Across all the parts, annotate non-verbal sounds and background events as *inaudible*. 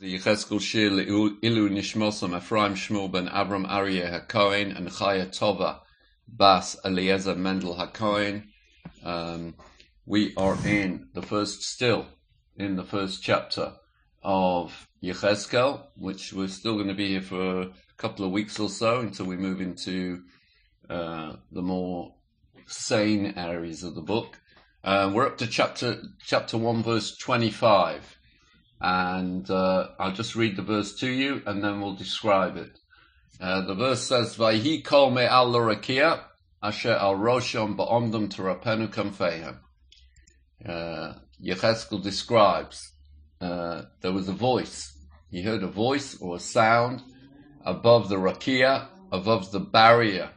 The Yecheskel Shir Ilu Nishmosam Ephraim Shmuel ben Avram Aryeh HaKohen and Chaya Tova Bas Eliezer Mendel HaKohen. Um, we are in the first, still in the first chapter of Yecheskel, which we're still going to be here for a couple of weeks or so until we move into uh, the more sane areas of the book. Uh, we're up to chapter chapter one, verse twenty-five and uh, I'll just read the verse to you, and then we'll describe it. Uh, the verse says, "Vayhi kol me al asher al rosham ba'omdom terapenu kamfehem." Uh, Yecheskel describes uh, there was a voice. He heard a voice or a sound above the rakia, above the barrier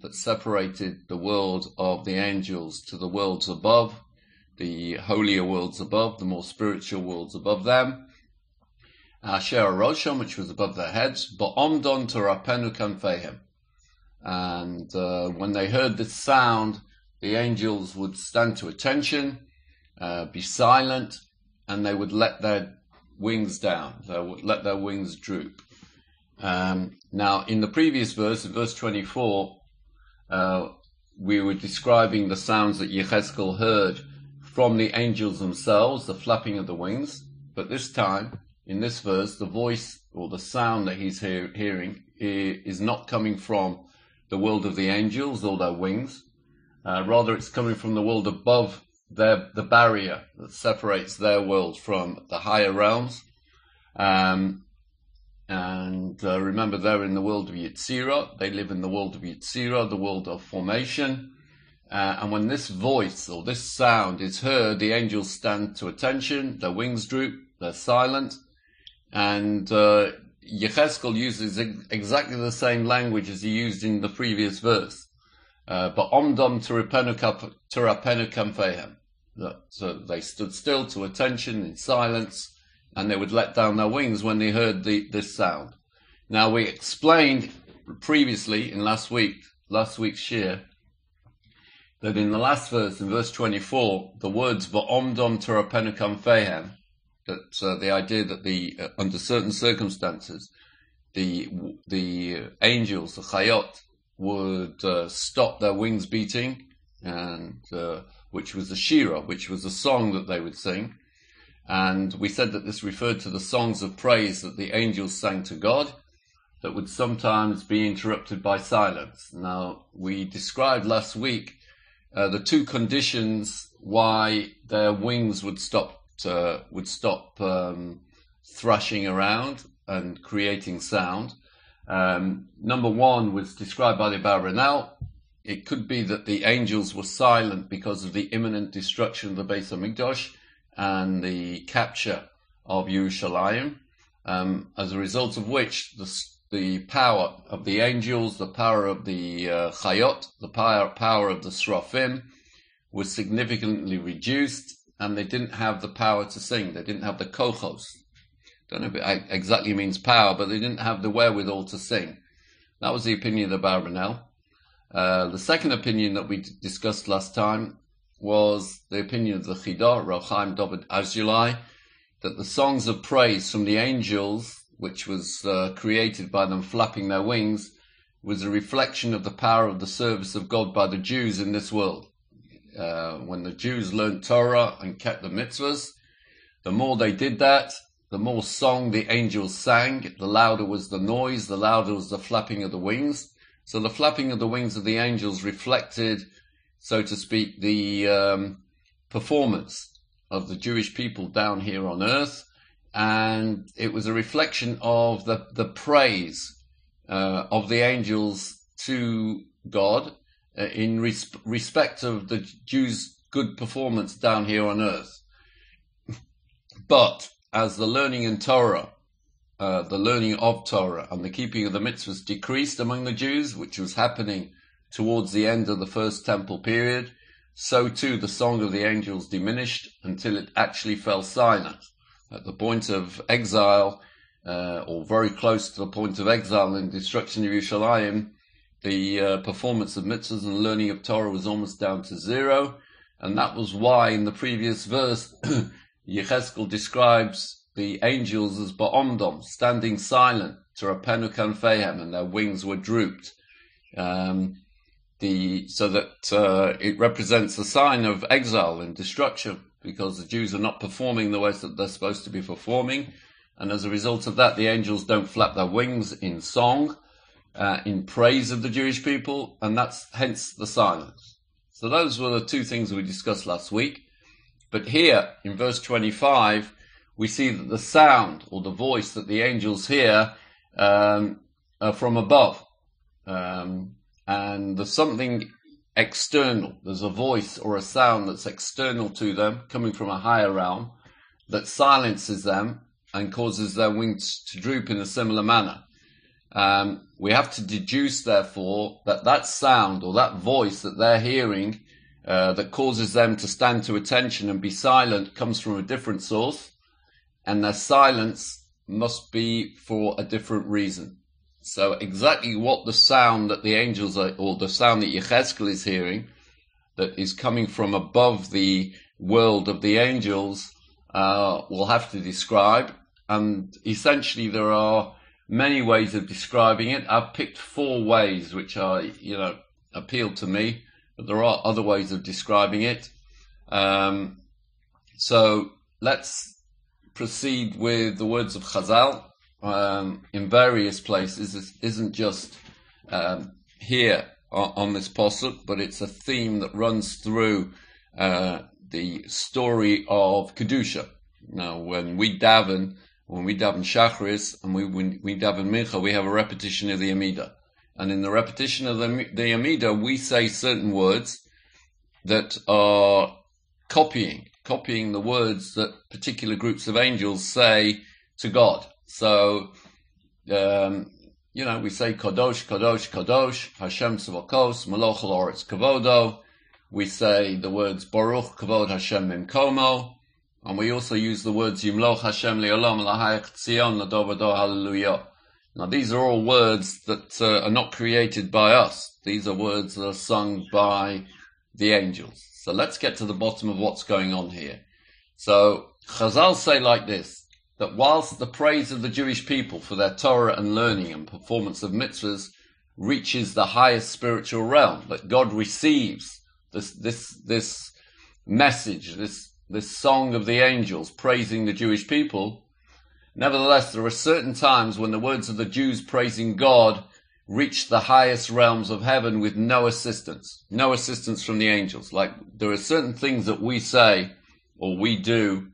that separated the world of the angels to the worlds above the holier worlds above, the more spiritual worlds above them. Asher Rosham, which was above their heads, Ba'omdon to Rapenu Kanfehem. And uh, when they heard this sound, the angels would stand to attention, uh, be silent, and they would let their wings down. They would let their wings droop. Um, now, in the previous verse, in verse 24, uh, we were describing the sounds that Yecheskel heard from the angels themselves, the flapping of the wings. But this time, in this verse, the voice or the sound that he's hear, hearing is not coming from the world of the angels or their wings. Uh, rather, it's coming from the world above their, the barrier that separates their world from the higher realms. Um, and uh, remember, they're in the world of Yetzirah. They live in the world of Yetzirah, the world of formation. Uh, and when this voice or this sound is heard, the angels stand to attention, their wings droop, they're silent. And uh, Yecheskel uses ex- exactly the same language as he used in the previous verse. Uh, but omdom terapenu kamfehem. So they stood still to attention in silence, and they would let down their wings when they heard the, this sound. Now we explained previously in last week, last week's shir, that in the last verse, in verse 24, the words "va'omdom terapenukam fehem," that uh, the idea that the uh, under certain circumstances, the the angels, the chayot, would uh, stop their wings beating, and uh, which was the shira, which was a song that they would sing. And we said that this referred to the songs of praise that the angels sang to God, that would sometimes be interrupted by silence. Now, we described last week uh, the two conditions why their wings would stop uh, would stop um, thrashing around and creating sound. Um, number one was described by the Abarbanel. It could be that the angels were silent because of the imminent destruction of the Beis Hamikdash and the capture of Yerushalayim, um, as a result of which the the power of the angels, the power of the uh, chayot, the power, power of the srafim was significantly reduced, and they didn't have the power to sing. They didn't have the kochos. Don't know if it exactly means power, but they didn't have the wherewithal to sing. That was the opinion of the Abarbanel. Uh, the second opinion that we discussed last time was the opinion of the Chidah, Rochaim David Azulai, that the songs of praise from the angels which was uh, created by them flapping their wings, was a reflection of the power of the service of God by the Jews in this world. Uh, when the Jews learned Torah and kept the mitzvahs, the more they did that, the more song the angels sang, the louder was the noise, the louder was the flapping of the wings. So the flapping of the wings of the angels reflected, so to speak, the um, performance of the Jewish people down here on earth and it was a reflection of the the praise uh, of the angels to God uh, in res- respect of the Jews' good performance down here on earth. But as the learning in Torah, uh, the learning of Torah and the keeping of the mitzvahs decreased among the Jews, which was happening towards the end of the first temple period, so too the song of the angels diminished until it actually fell silent at the point of exile, uh, or very close to the point of exile and destruction of Yerushalayim, the uh, performance of mitzvahs and learning of Torah was almost down to zero. And that was why in the previous verse, *clears throat* Yecheskel describes the angels as ba'omdom, standing silent, to rapenu kanfehem, and their wings were drooped. Um, the, so that uh, it represents a sign of exile and destruction because the Jews are not performing the ways that they're supposed to be performing. And as a result of that, the angels don't flap their wings in song, uh, in praise of the Jewish people, and that's hence the silence. So those were the two things we discussed last week. But here in verse 25, we see that the sound or the voice that the angels hear um, are from above. Um, and there's something external. There's a voice or a sound that's external to them, coming from a higher realm, that silences them and causes their wings to droop in a similar manner. Um, we have to deduce, therefore, that that sound or that voice that they're hearing uh, that causes them to stand to attention and be silent comes from a different source, and their silence must be for a different reason. So exactly what the sound that the angels are, or the sound that Yechezkel is hearing, that is coming from above the world of the angels, uh, we'll have to describe. And essentially, there are many ways of describing it. I've picked four ways which are, you know, appeal to me, but there are other ways of describing it. Um, so let's proceed with the words of Chazal um, in various places. Isn't just um, here on, on, this posuk, but it's a theme that runs through uh, the story of kedusha. Now, when we daven, when we daven shachris and we when we daven mincha, we have a repetition of the amida, and in the repetition of the, the amida, we say certain words that are copying copying the words that particular groups of angels say to God. So, um, you know, we say Kadosh, Kadosh, Kadosh, Hashem Tzavakos, Maloch Loretz Kavodo. We say the words Baruch Kavod Hashem Mimkomo. And we also use the words Yimloch Hashem Le'olam Lahayach Tzion Ladovado Hallelujah. Now these are all words that uh, are not created by us. These are words that are sung by the angels. So let's get to the bottom of what's going on here. So Chazal say like this that whilst the praise of the Jewish people for their Torah and learning and performance of mitzvahs reaches the highest spiritual realm, that God receives this, this, this message, this, this song of the angels praising the Jewish people, nevertheless, there are certain times when the words of the Jews praising God reach the highest realms of heaven with no assistance, no assistance from the angels. Like there are certain things that we say or we do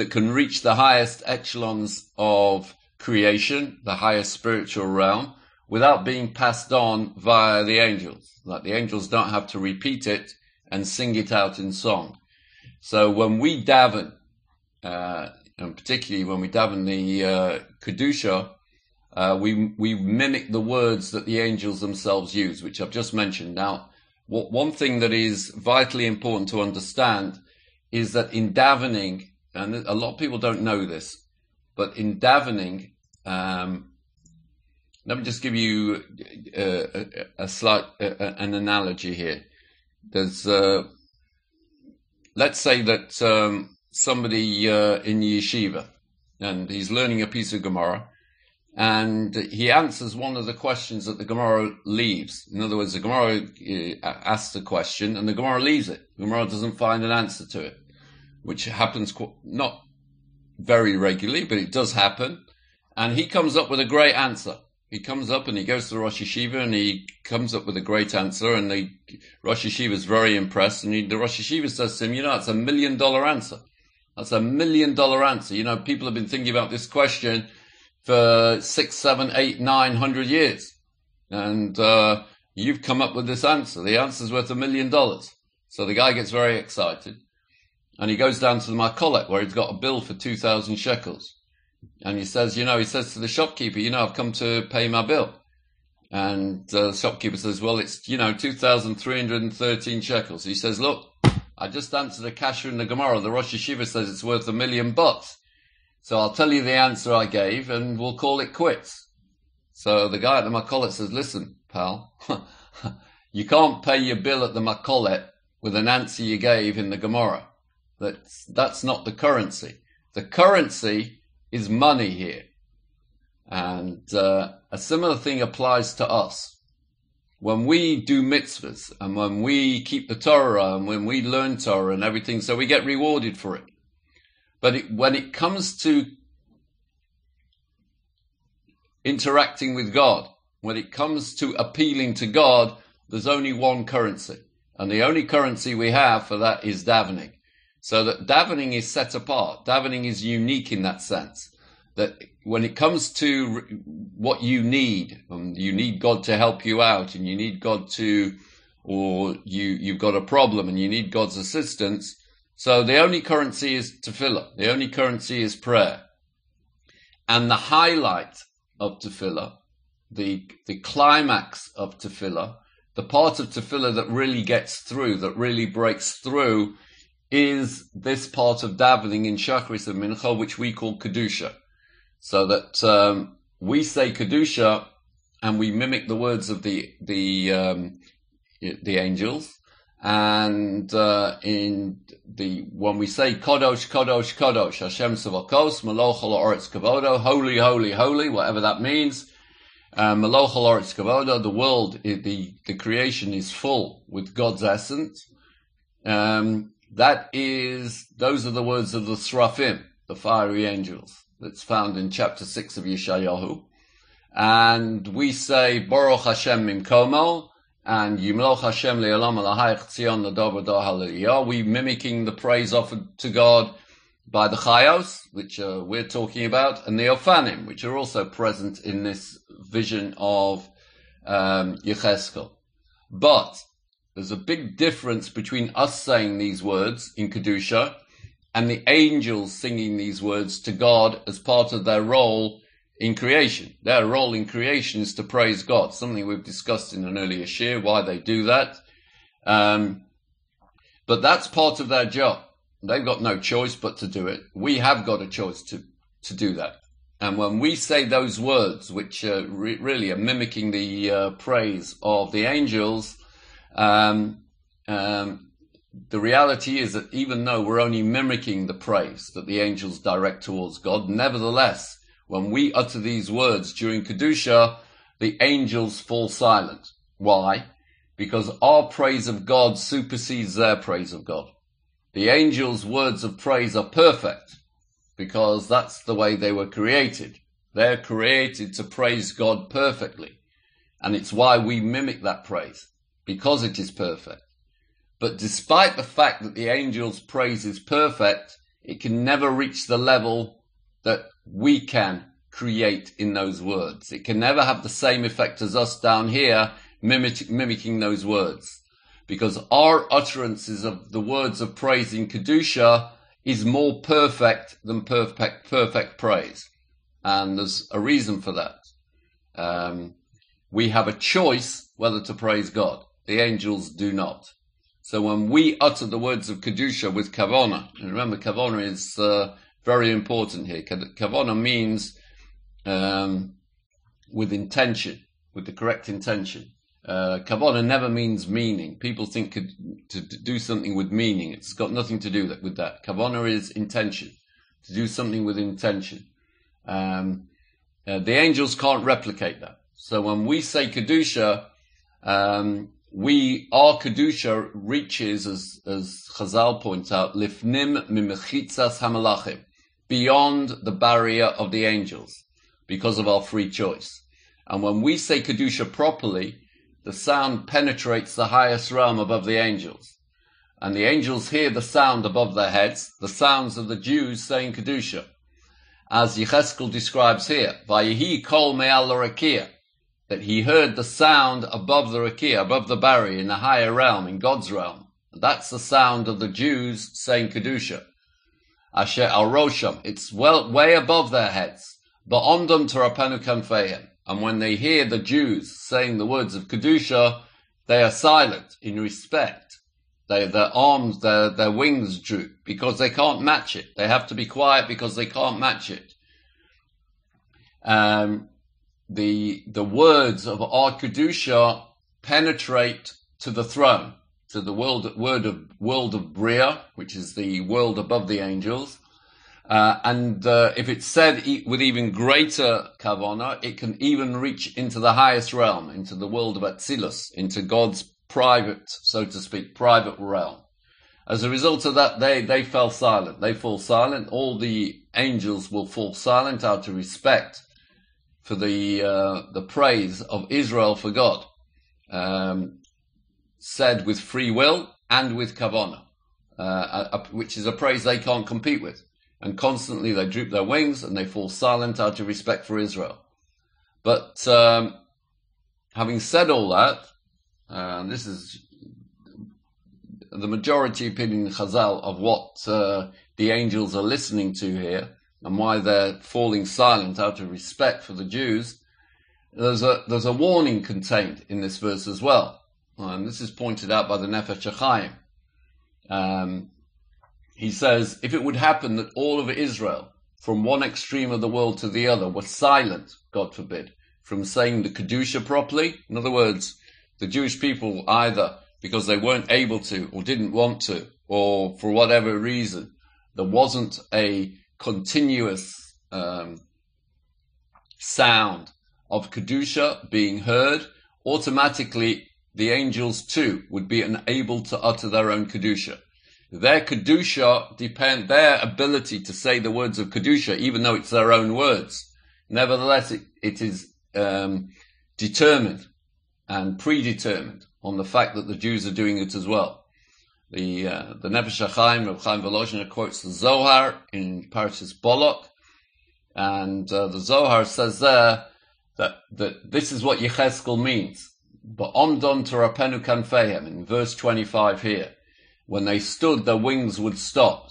that can reach the highest echelons of creation, the highest spiritual realm, without being passed on via the angels. Like the angels don't have to repeat it and sing it out in song. So when we daven, uh, and particularly when we daven the uh, kedusha, uh, we we mimic the words that the angels themselves use, which I've just mentioned. Now, what, one thing that is vitally important to understand is that in davening, and a lot of people don't know this, but in davening, um, let me just give you a, a, a slight an analogy here. There's, uh, let's say that um, somebody uh, in yeshiva, and he's learning a piece of Gemara, and he answers one of the questions that the Gemara leaves. In other words, the Gemara uh, asks a question, and the Gemara leaves it. The Gemara doesn't find an answer to it which happens not very regularly, but it does happen. And he comes up with a great answer. He comes up and he goes to the Rosh Yeshiva and he comes up with a great answer. And the Rosh Yeshiva is very impressed. And he, the Rosh Yeshiva says to him, you know, it's a million dollar answer. That's a million dollar answer. You know, people have been thinking about this question for six, seven, eight, nine hundred years. And, uh, you've come up with this answer. The answer's worth a million dollars. So the guy gets very excited and he goes down to the Makolet where he's got a bill for 2,000 shekels. And he says, you know, he says to the shopkeeper, you know, I've come to pay my bill. And uh, the shopkeeper says, well, it's, you know, 2,313 shekels. He says, look, I just answered a kasha in the Gemara. The Rosh Yeshiva says it's worth a million bucks. So I'll tell you the answer I gave and we'll call it quits. So the guy at the Makolet says, listen, pal, *laughs* you can't pay your bill at the Makolet with an answer you gave in the Gemara. That's, that's not the currency. The currency is money here. And uh, a similar thing applies to us. When we do mitzvahs and when we keep the Torah and when we learn Torah and everything, so we get rewarded for it. But it, when it comes to interacting with God, when it comes to appealing to God, there's only one currency. And the only currency we have for that is davening. So that davening is set apart. Davening is unique in that sense. That when it comes to what you need, and you need God to help you out, and you need God to, or you, you've got a problem and you need God's assistance. So the only currency is tefillah. The only currency is prayer. And the highlight of tefillah, the, the climax of tefillah, the part of tefillah that really gets through, that really breaks through, is this part of davening in Shachris and Mincha, which we call Kedusha. So that um, we say Kedusha and we mimic the words of the, the, um, the angels. And uh, in the when we say Kodosh, Kodosh, Kodosh, Hashem Savakos, Maloch Oretz Kavodo, Holy, Holy, Holy, whatever that means, uh, Maloch Oretz Kavodo, the world, the the creation is full with God's essence. Um, that is, those are the words of the Srafim, the fiery angels, that's found in chapter six of Yeshayahu. And we say Baruch Hashem Mimkomo, and Yimloch Hashem Le'olam Alahayich Tzion we mimicking the praise offered to God by the Chayos, which uh, we're talking about, and the Ophanim, which are also present in this vision of um, Yecheskel. But there's a big difference between us saying these words in Kedusha and the angels singing these words to God as part of their role in creation. Their role in creation is to praise God, something we've discussed in an earlier share, why they do that. Um, but that's part of their job. They've got no choice but to do it. We have got a choice to, to do that. And when we say those words, which re- really are mimicking the uh, praise of the angels, um, um, the reality is that even though we're only mimicking the praise that the angels direct towards God, nevertheless, when we utter these words during Kedusha, the angels fall silent. Why? Because our praise of God supersedes their praise of God. The angels' words of praise are perfect because that's the way they were created. They're created to praise God perfectly. And it's why we mimic that praise because it is perfect. But despite the fact that the angels' praise is perfect, it can never reach the level that we can create in those words. It can never have the same effect as us down here mimic, mimicking those words. Because our utterances of the words of praise in Kedusha is more perfect than perfect, perfect praise. And there's a reason for that. Um, we have a choice whether to praise God. The angels do not. So when we utter the words of Kedusha with Kavona, and remember Kavona is uh, very important here. Kavona means um, with intention, with the correct intention. Uh, kavana never means meaning. People think to, to, do something with meaning. It's got nothing to do with that. Kavana is intention, to do something with intention. Um, uh, the angels can't replicate that. So when we say kedusha, um, we our kedusha reaches, as as Chazal points out, lifnim mimechitzas hamalachim, beyond the barrier of the angels because of our free choice. And when we say Kedusha properly, the sound penetrates the highest realm above the angels. And the angels hear the sound above their heads, the sounds of the Jews saying Kedusha. As Yecheskel describes here, Vayihi kol me'al that he heard the sound above the rakia, above the barrier, in the higher realm, in God's realm. And that's the sound of the Jews saying Kedusha. Asher al Rosham, it's well, way above their heads. But Ba'omdom terapenu kanfeim. And when they hear the Jews saying the words of Kedusha, they are silent in respect. They, their arms, their, their wings droop because they can't match it. They have to be quiet because they can't match it. Um, the, the words of our Kedusha penetrate to the throne, to the world, word of, world of Bria, which is the world above the angels, Uh, and uh, if it's said with even greater kavana, it can even reach into the highest realm, into the world of Atzilus, into God's private, so to speak, private realm. As a result of that, they, they fell silent. They fall silent. All the angels will fall silent out of respect for the uh, the praise of Israel for God, um, said with free will and with kavana, uh, which is a praise they can't compete with and constantly they droop their wings and they fall silent out of respect for Israel. But um, having said all that, uh, this is the majority opinion in Chazal of what uh, the angels are listening to here and why they're falling silent out of respect for the Jews. There's a there's a warning contained in this verse as well, and this is pointed out by the Nefesh. Um, he says, if it would happen that all of Israel, from one extreme of the world to the other, were silent, God forbid, from saying the Kedusha properly, in other words, the Jewish people either because they weren't able to or didn't want to, or for whatever reason, there wasn't a continuous um, sound of Kedusha being heard, automatically the angels too would be unable to utter their own Kedusha. Their Kedusha depend, their ability to say the words of Kedusha, even though it's their own words. Nevertheless, it, it is um, determined and predetermined on the fact that the Jews are doing it as well. The uh, the Nefesh Reb Chaim Volozhiner quotes the Zohar in Parashas Bolot, and uh, the Zohar says there that that this is what Yecheskel means. But Omdon Torapenu Kanfehem in verse 25 here when they stood, their wings would stop.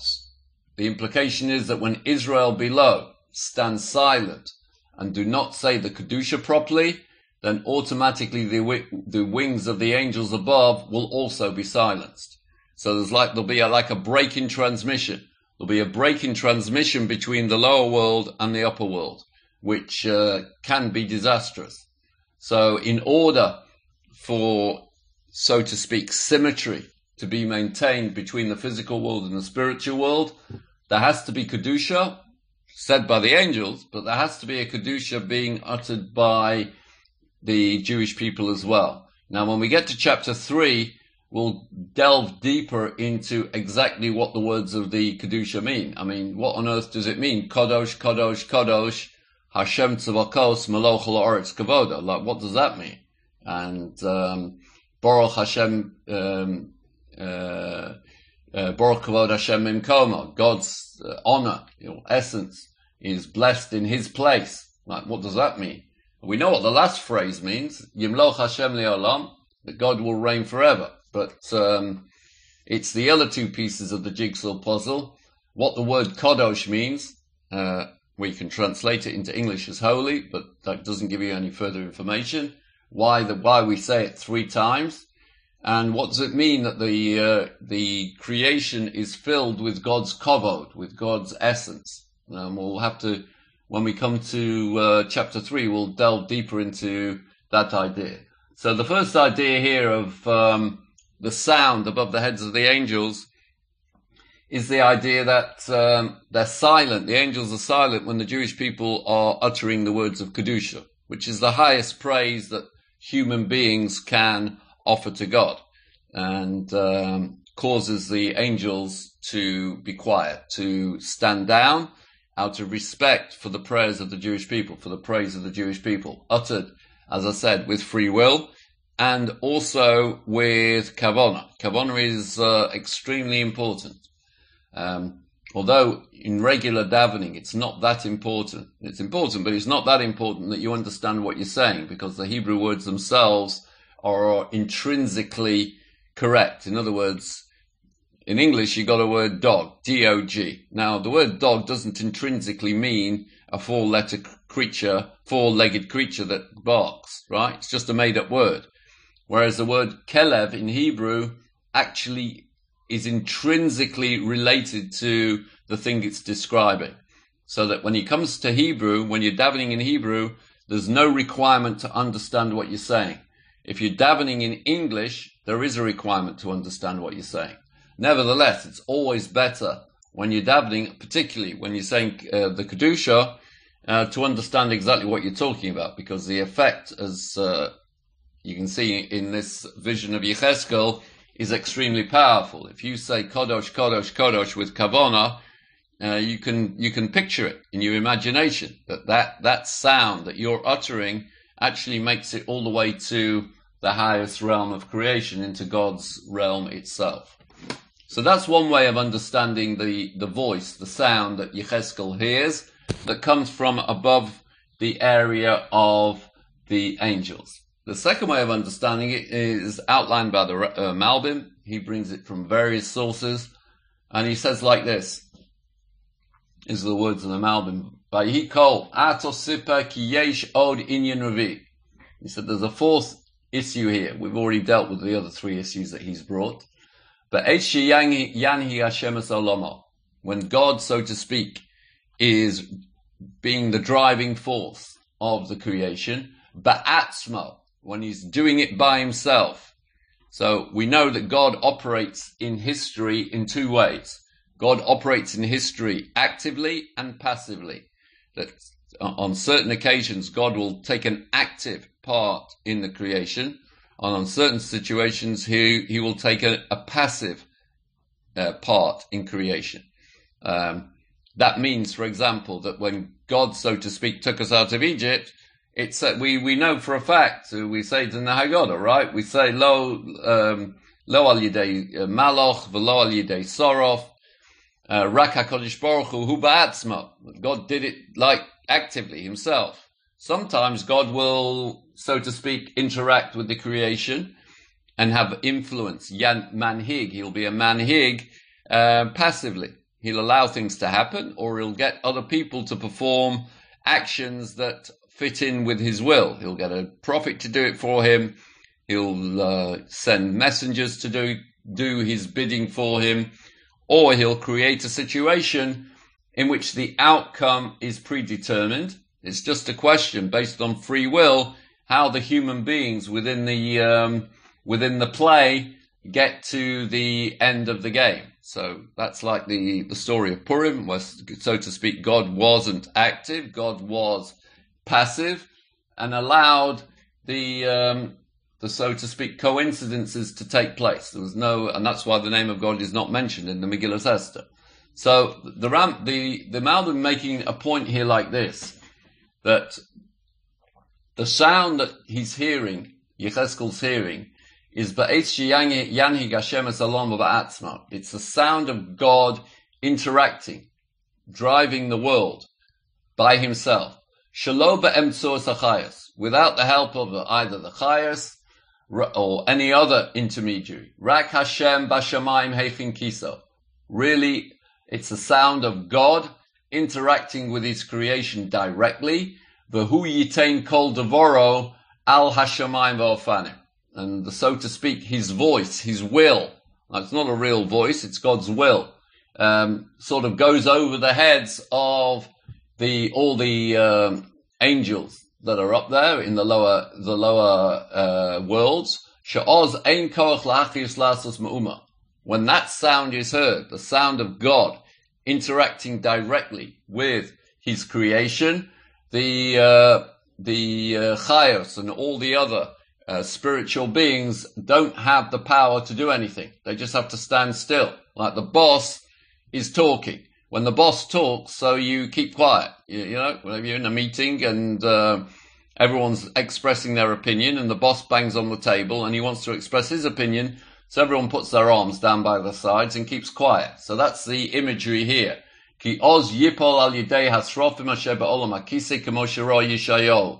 The implication is that when Israel below stands silent and do not say the Kedusha properly, then automatically the, the wings of the angels above will also be silenced. So there's like, there'll be a, like a break in transmission. There'll be a break in transmission between the lower world and the upper world, which uh, can be disastrous. So in order for, so to speak, symmetry to be maintained between the physical world and the spiritual world, there has to be Kedusha, said by the angels, but there has to be a Kedusha being uttered by the Jewish people as well. Now, when we get to chapter 3, we'll delve deeper into exactly what the words of the Kedusha mean. I mean, what on earth does it mean? Kadosh, Kadosh, Kadosh, Hashem Tzavakos, Meloch La'aretz Kavoda. Like, what does that mean? And, um, Baruch Hashem, um, uh, uh, Hashem God's uh, honor, you know, essence, is blessed in His place. Like, what does that mean? We know what the last phrase means, Yimloch Hashem Le'olam, that God will reign forever. But um, it's the other two pieces of the jigsaw puzzle. What the word Kadosh means, uh, we can translate it into English as holy, but that doesn't give you any further information. Why the why we say it three times? And what does it mean that the uh, the creation is filled with God's kavod, with God's essence? Um, we'll have to, when we come to uh, chapter three, we'll delve deeper into that idea. So the first idea here of um, the sound above the heads of the angels is the idea that um, they're silent. The angels are silent when the Jewish people are uttering the words of kedusha, which is the highest praise that human beings can offer to God and um, causes the angels to be quiet, to stand down out of respect for the prayers of the Jewish people, for the praise of the Jewish people, uttered, as I said, with free will and also with kavana. Kavana is uh, extremely important. Um, although in regular davening it's not that important. It's important, but it's not that important that you understand what you're saying because the Hebrew words themselves are intrinsically correct. In other words, in English, you got a word dog, D-O-G. Now, the word dog doesn't intrinsically mean a four-letter creature, four-legged creature that barks, right? It's just a made-up word. Whereas the word kelev in Hebrew actually is intrinsically related to the thing it's describing. So that when it comes to Hebrew, when you're davening in Hebrew, there's no requirement to understand what you're saying. If you're davening in English, there is a requirement to understand what you're saying. Nevertheless, it's always better when you're dabbling, particularly when you're saying uh, the Kedusha, uh, to understand exactly what you're talking about, because the effect, as uh, you can see in this vision of Yecheskel, is extremely powerful. If you say Kodosh, Kodosh, Kodosh with Kavona, uh, you can you can picture it in your imagination that, that that sound that you're uttering actually makes it all the way to the highest realm of creation into God's realm itself. So that's one way of understanding the, the voice, the sound that Yecheskel hears that comes from above the area of the angels. The second way of understanding it is outlined by the uh, Malbim. He brings it from various sources, and he says like this. Are the words of the Malbim. Vayikol atosipa ki yesh od inyan ravi. He said there's a fourth issue here. We've already dealt with the other three issues that he's brought. But yanhi Hashem when God, so to speak, is being the driving force of the creation, ba'atzmo, when he's doing it by himself. So we know that God operates in history in two ways. God operates in history actively and passively. That on certain occasions, God will take an active part in the creation, and on certain situations, he, he will take a, a passive uh, part in creation. Um, that means, for example, that when God, so to speak, took us out of Egypt, it's we we know for a fact. we say it in the Haggadah, right? We say lo um, lo al yidei uh, maloch v'lo al yidei sorof uh, rak Hakadosh Baruch Hu ba'atzma. God did it like actively himself. Sometimes God will, so to speak, interact with the creation and have influence. Yan manhig, he'll be a manhig uh, passively. He'll allow things to happen, or he'll get other people to perform actions that fit in with his will. He'll get a prophet to do it for him. He'll uh, send messengers to do do his bidding for him, or he'll create a situation in which the outcome is predetermined. It's just a question based on free will how the human beings within the um, within the play get to the end of the game. So that's like the the story of Purim, where so to speak, God wasn't active, God was passive, and allowed the um, the so to speak coincidences to take place. There was no, and that's why the name of God is not mentioned in the Megillah Esther. So the Ram, the the Malbim making a point here like this that the sound that he's hearing, Yecheskel's hearing, is Yanhi Hashem It's the sound of God interacting, driving the world by himself. Without the help of either the Chayas or any other intermediary. Rak Hashem Bashamayim Heichin Kiso. Really, it's the sound of God interacting with his creation directly. V'hu yitain kol devoro al hashamayim v'ofanim. And so to speak, his voice, his will, it's not a real voice, it's God's will, um, sort of goes over the heads of the, all the, um, angels that are up there in the lower, the lower, uh, worlds. Sha'oz ein koach la'achis lasos ma'uma. When that sound is heard, the sound of God interacting directly with his creation, the uh, the uh, chayos and all the other uh, spiritual beings don't have the power to do anything. They just have to stand still. Like the boss is talking. When the boss talks, so you keep quiet. You, you know, whenever you're in a meeting and uh, everyone's expressing their opinion and the boss bangs on the table and he wants to express his opinion, so everyone puts their arms down by the sides and keeps quiet. So that's the imagery here. Ki oz yipol al yidei hasrofim asher ba'olam akise yishayo.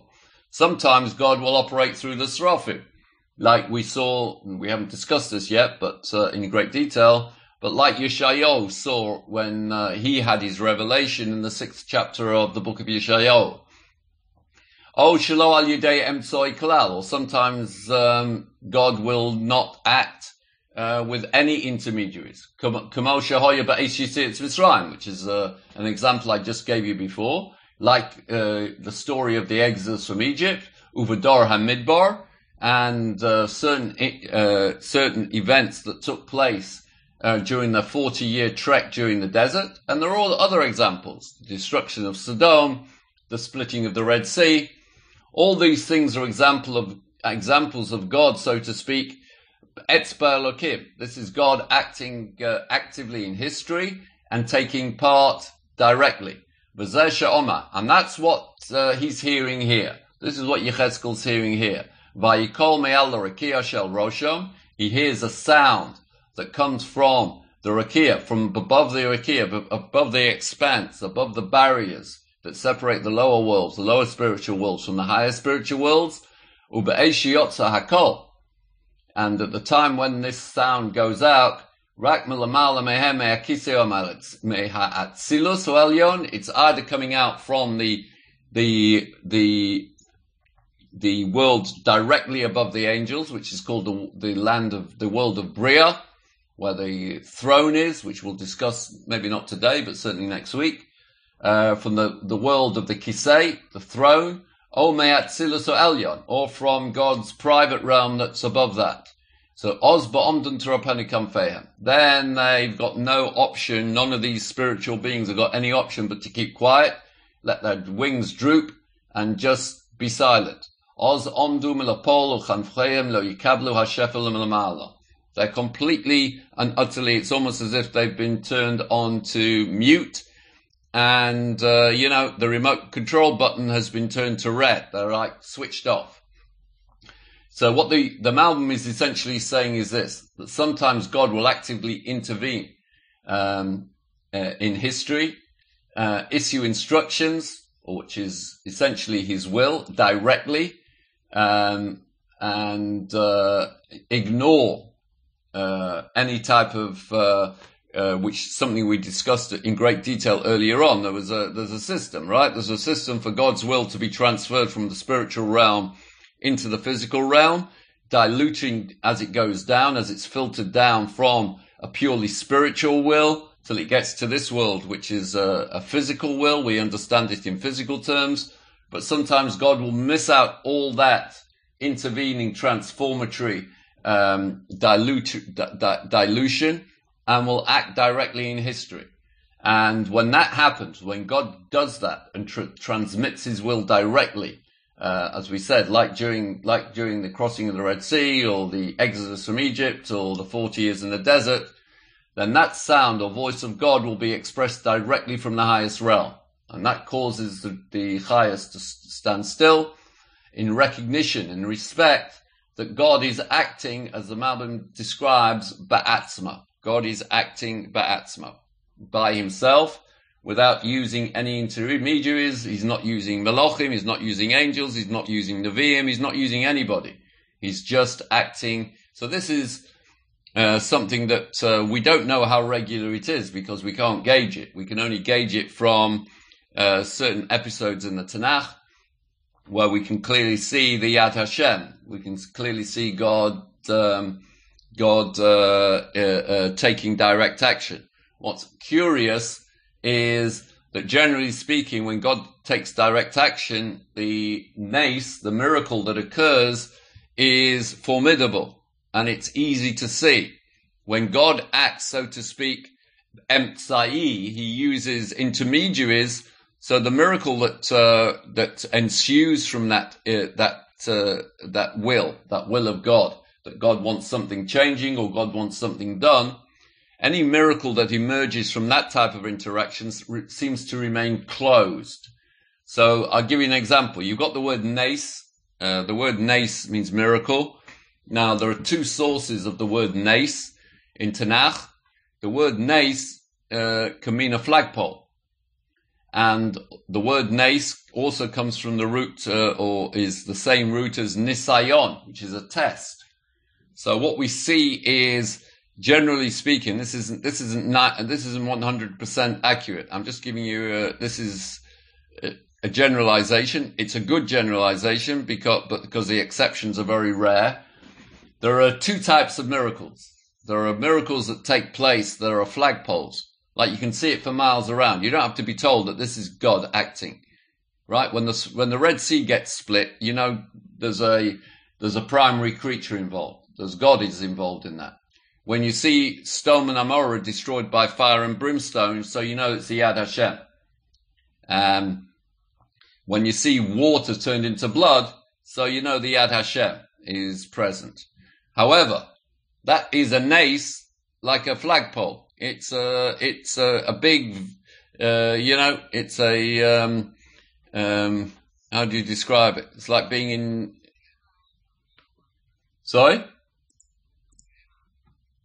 Sometimes God will operate through the srofim. Like we saw, we haven't discussed this yet, but uh, in great detail, but like Yeshayo saw when uh, he had his revelation in the sixth chapter of the book of Yeshayo. Oh, shalo al yidei emtsoi kalal, or sometimes um, God will not act uh, with any intermediaries. Kamo shehoya ba'esh which is uh, an example I just gave you before, like uh, the story of the exodus from Egypt, Uvador Hamidbar, and uh, certain uh, certain events that took place uh, during the 40 year trek during the desert. And there are all other examples the destruction of Sodom, the splitting of the Red Sea. All these things are example of, examples of God, so to speak. Etzba. This is God acting uh, actively in history and taking part directly. Oma. And that's what uh, he's hearing here. This is what Yechezkel's hearing here. Vayikol me'al shel rosham. He hears a sound that comes from the rakia, from above the rakia, above the expanse, above the barriers that separate the lower worlds, the lower spiritual worlds from the higher spiritual worlds. Ube'eshiyotza hakol. And at the time when this sound goes out, Rak. It's either coming out from the the the the world directly above the angels, which is called the, the land of the world of Bria, where the throne is, which we'll discuss maybe not today, but certainly next week. Uh, from the, the world of the Kisei, the throne, O Me'atzilus Elyon, or from God's private realm that's above that. So Ba'omdun Terapenikam Fehem. Then they've got no option, none of these spiritual beings have got any option but to keep quiet, let their wings droop, and just be silent. Oz Omdu Milapol Uchanfreim Lo Yikablu Hashefel. They're completely and utterly, it's almost as if they've been turned on to mute and, uh, you know, the remote control button has been turned to red. They're like switched off. So what the, the Malbim is essentially saying is this, that sometimes God will actively intervene um, uh, in history, uh, issue instructions, which is essentially his will, directly, um, and uh, ignore uh, any type of uh, uh, which something we discussed in great detail earlier on. There was a there's a system, right? There's a system for God's will to be transferred from the spiritual realm into the physical realm, diluting as it goes down, as it's filtered down from a purely spiritual will till it gets to this world, which is a, a physical will. We understand it in physical terms, but sometimes God will miss out all that intervening transformatory um, dilute, di- di- dilution and will act directly in history. And when that happens, when God does that and tr- transmits his will directly, uh, as we said, like during like during the crossing of the Red Sea or the exodus from Egypt or the forty years in the desert, then that sound or voice of God will be expressed directly from the highest realm, and that causes the, the highest to stand still in recognition and respect that God is acting, as the Malbim describes, ba'atzma. God is acting ba'atzma by himself without using any intermediaries. He's not using Melochim, he's not using angels, he's not using Nevi'im, he's not using anybody. He's just acting. So this is uh, something that uh, we don't know how regular it is because we can't gauge it. We can only gauge it from uh, certain episodes in the Tanakh where we can clearly see the Yad Hashem. We can clearly see God, um, God uh, uh, uh, taking direct action. What's curious is that generally speaking, when God takes direct action, the nace, the miracle that occurs, is formidable and it's easy to see. When God acts, so to speak, emtsai, he uses intermediaries. So the miracle that uh, that ensues from that uh, that uh, that will, that will of God, that God wants something changing or God wants something done, any miracle that emerges from that type of interaction seems to remain closed. So I'll give you an example. You've got the word nace. Uh, the word nace means miracle. Now there are two sources of the word nace in Tanakh. The word nace uh, can mean a flagpole. And the word nace also comes from the root, uh, or is the same root as nisayon, which is a test. So what we see is generally speaking, this isn't this isn't not this isn't one hundred percent accurate. I'm just giving you a, this is a, a, generalization. It's a good generalization because but because the exceptions are very rare. There are two types of miracles. There are miracles that take place. There are flagpoles, like you can see it for miles around. You don't have to be told that this is God acting, right? When the when the Red Sea gets split, you know there's a there's a primary creature involved. There's God is involved in that When you see Sodom and destroyed by fire and brimstone, so you know it's the Yad Hashem. Um, when you see water turned into blood, so you know the Yad Hashem is present. However, that is a nace like a flagpole. It's a, it's a, a big, uh, you know, it's a, um, um, how do you describe it? It's like being in, sorry?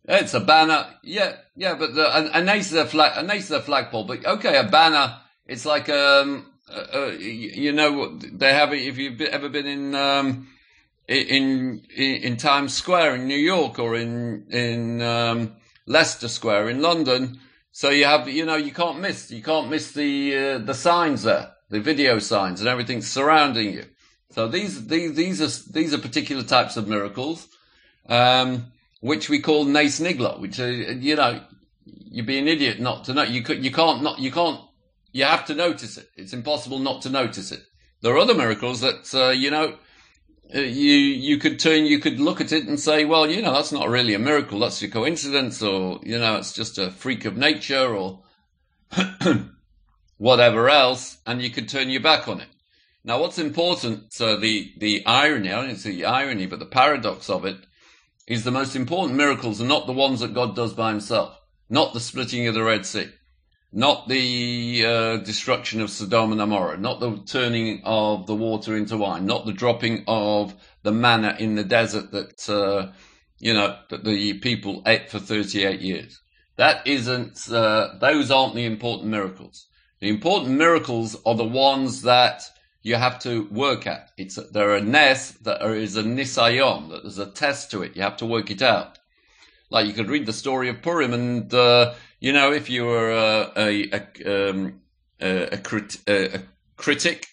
It's a banner. Yeah, yeah, but the, a, a nace is a flag, a flagpole, but okay, a banner, it's like, um, uh, uh, you know, they have if you've ever been in, um, in, in, in Times Square in New York or in, in, um, Leicester Square in London. So you have, you know, you can't miss, you can't miss the, uh, the signs there, the video signs and everything surrounding you. So these, these, these are, these are particular types of miracles, um, which we call Nace Nigla, which, are, you know, you'd be an idiot not to know. You could, you can't not, you can't, you have to notice it. It's impossible not to notice it. There are other miracles that, uh, you know, uh, Uh, you you could turn you could look at it and say, well, you know, that's not really a miracle. That's a coincidence, or you know, it's just a freak of nature, or *clears throat* whatever else, and you could turn your back on it. Now, what's important? So the the irony, I don't say the irony, but the paradox of it is the most important miracles are not the ones that God does by Himself, not the splitting of the Red Sea not the uh, destruction of Sodom and Amorah, not the turning of the water into wine, not the dropping of the manna in the desert that uh, you know that the people ate for 38 years. That isn't; uh, those aren't the important miracles. The important miracles are the ones that you have to work at. It's there are nes that there is a nisayon that there's a test to it. You have to work it out. Like you could read the story of Purim and uh, you know, if you were a a a, um, a, crit, a, a, critic,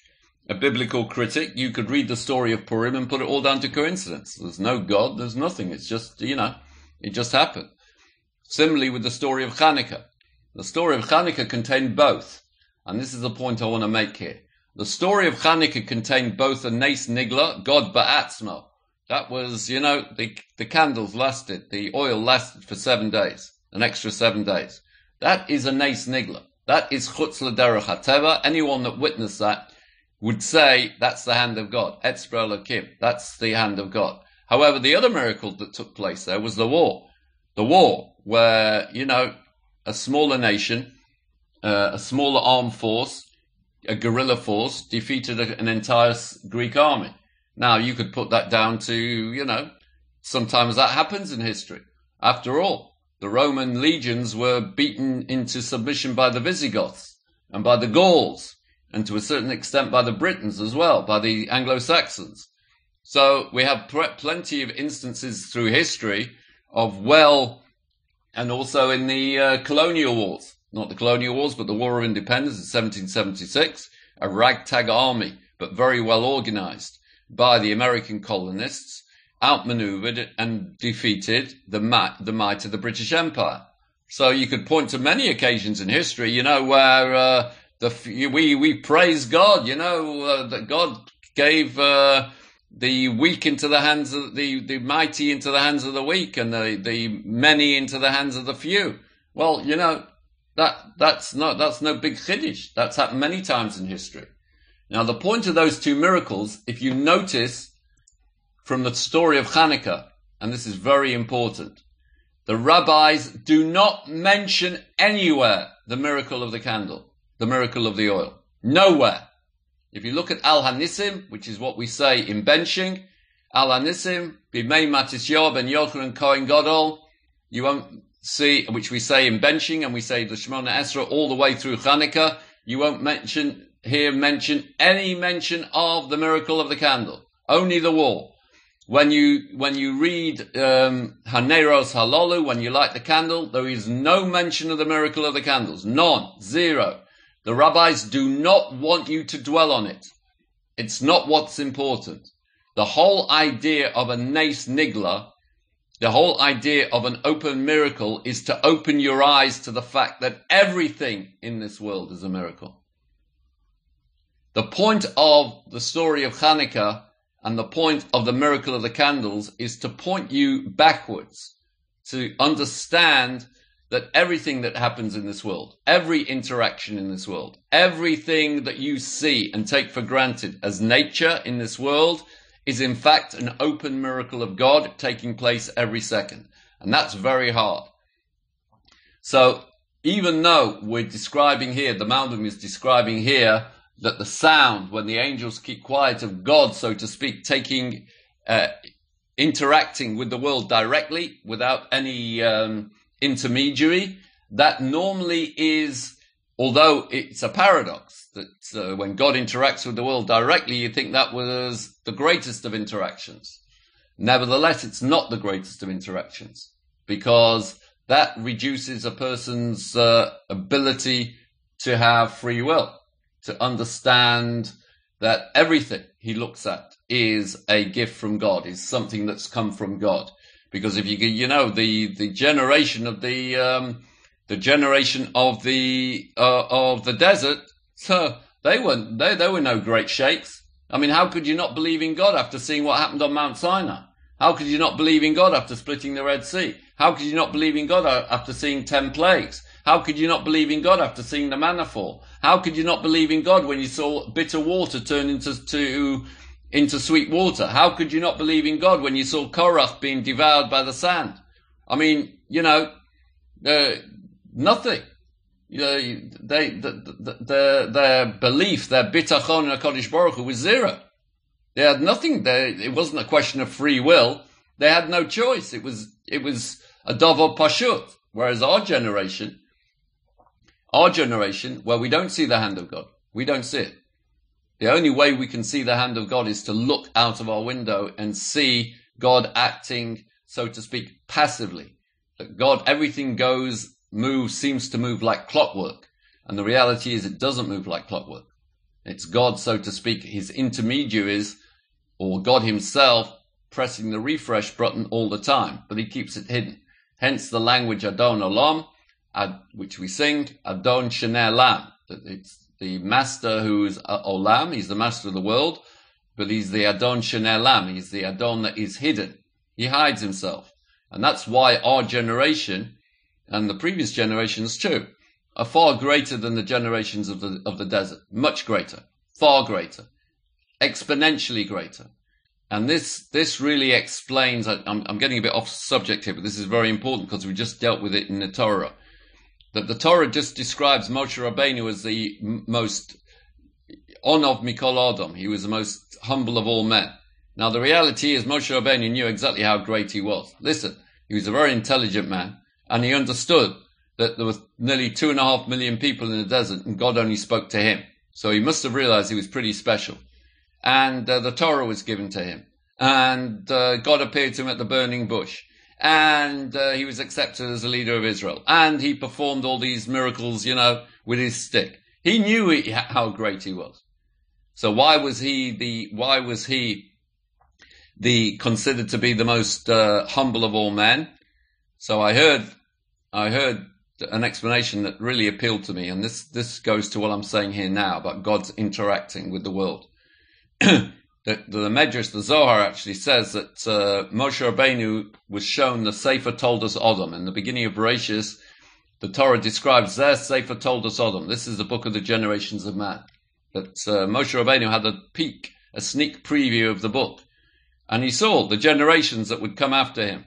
a biblical critic, you could read the story of Purim and put it all down to coincidence. There's no God. There's nothing. It's just you know, it just happened. Similarly with the story of Hanukkah, the story of Hanukkah contained both, and this is the point I want to make here. The story of Hanukkah contained both a Nace Nigla, God Ba'atzma. That was, you know, the, the candles lasted, the oil lasted for seven days an extra seven days. That is a nace nigla. That is chutz l'derech hateva. Anyone that witnessed that would say that's the hand of God. Etzba Elokim. That's the hand of God. However, the other miracle that took place there was the war. The war where, you know, a smaller nation, uh, a smaller armed force, a guerrilla force defeated a, an entire Greek army. Now you could put that down to, you know, sometimes that happens in history. After all, the Roman legions were beaten into submission by the Visigoths and by the Gauls, and to a certain extent by the Britons as well, by the Anglo-Saxons. So we have plenty of instances through history of well, and also in the uh, colonial wars, not the colonial wars, but the War of Independence in 1776, a ragtag army, but very well organized by the American colonists outmaneuvered and defeated the might, the might of the British Empire. So you could point to many occasions in history, you know, where uh, the we we praise God, you know, uh, that God gave uh, the weak into the hands of the the mighty into the hands of the weak, and the the many into the hands of the few. Well, you know, that that's not that's no big chiddush. That's happened many times in history. Now, the point of those two miracles, if you notice, from the story of Hanukkah, and this is very important. The rabbis do not mention anywhere the miracle of the candle, the miracle of the oil. Nowhere. If you look at Al Hanisim, which is what we say in benching, Al Hanisim, Bimei Matisyo ben Yochanan Kohen Gadol, you won't see, which we say in benching, and we say the Shemona Esra all the way through Hanukkah, you won't mention, here mention any mention of the miracle of the candle. Only the wall when you when you read um, Haneros Halolu, when you light the candle, there is no mention of the miracle of the candles. None. Zero. The rabbis do not want you to dwell on it. It's not what's important. The whole idea of a nace nigla, the whole idea of an open miracle is to open your eyes to the fact that everything in this world is a miracle. The point of the story of Hanukkah and the point of the miracle of the candles is to point you backwards to understand that everything that happens in this world, every interaction in this world, everything that you see and take for granted as nature in this world is in fact an open miracle of God taking place every second. And that's very hard. So even though we're describing here, the Malbim is describing here that the sound, when the angels keep quiet of God, so to speak, taking, uh, interacting with the world directly without any, um, intermediary, that normally is, although it's a paradox, that uh, when God interacts with the world directly, you think that was the greatest of interactions. Nevertheless, it's not the greatest of interactions because that reduces a person's uh, ability to have free will, to understand that everything he looks at is a gift from God, is something that's come from God. Because if you you know the the generation of the um, the generation of the uh, of the desert, so they weren't they they were no great shakes. I mean, how could you not believe in God after seeing what happened on Mount Sinai? How could you not believe in God after splitting the Red Sea? How could you not believe in God after seeing ten plagues? How could you not believe in God after seeing the manna fall? How could you not believe in God when you saw bitter water turn into to into sweet water. How could you not believe in God when you saw Korach being devoured by the sand? I mean, you know, uh, nothing. You know, they, the, the, the, their belief, their bitachon in HaKadosh Baruch Hu was zero. They had nothing. They, it wasn't a question of free will. They had no choice. It was, it was a davar pashut. Whereas our generation, our generation, where we don't see the hand of God, we don't see it. The only way we can see the hand of God is to look out of our window and see God acting, so to speak, passively. That God, everything goes, moves, seems to move like clockwork. And the reality is it doesn't move like clockwork. It's God, so to speak, his intermediaries, or God himself, pressing the refresh button all the time, but he keeps it hidden. Hence the language Adon Olam, which we sing, Adon Sheneh Lam. It's the master who's uh, Olam, he's the master of the world, but he's the Adon Shenelam, he's the Adon that is hidden. He hides himself. And that's why our generation, and the previous generations too, are far greater than the generations of the, of the desert. Much greater. Far greater. Exponentially greater. And this, this really explains, I'm, I'm getting a bit off subject here, but this is very important because we just dealt with it in the Torah that the Torah just describes Moshe Rabbeinu as the most on of Mikol Adam. He was the most humble of all men. Now the reality is Moshe Rabbeinu knew exactly how great he was. Listen, he was a very intelligent man and he understood that there was nearly two and a half million people in the desert and God only spoke to him. So he must have realized he was pretty special. And uh, the Torah was given to him. And uh, God appeared to him at the burning bush and uh, he was accepted as a leader of Israel. And he performed all these miracles, you know, with his stick. He knew he, how great he was. So why was he the, why was he the, considered to be the most uh, humble of all men? So I heard, I heard an explanation that really appealed to me. And this, this goes to what I'm saying here now about God's interacting with the world. *clears throat* the, the Medrash, the Zohar actually says that uh, Moshe Rabbeinu was shown the Sefer Toldos Odom. In the beginning of Bereshis, the Torah describes their Sefer Toldos Odom. This is the book of the generations of man. That uh, Moshe Rabbeinu had a peek, a sneak preview of the book. And he saw the generations that would come after him.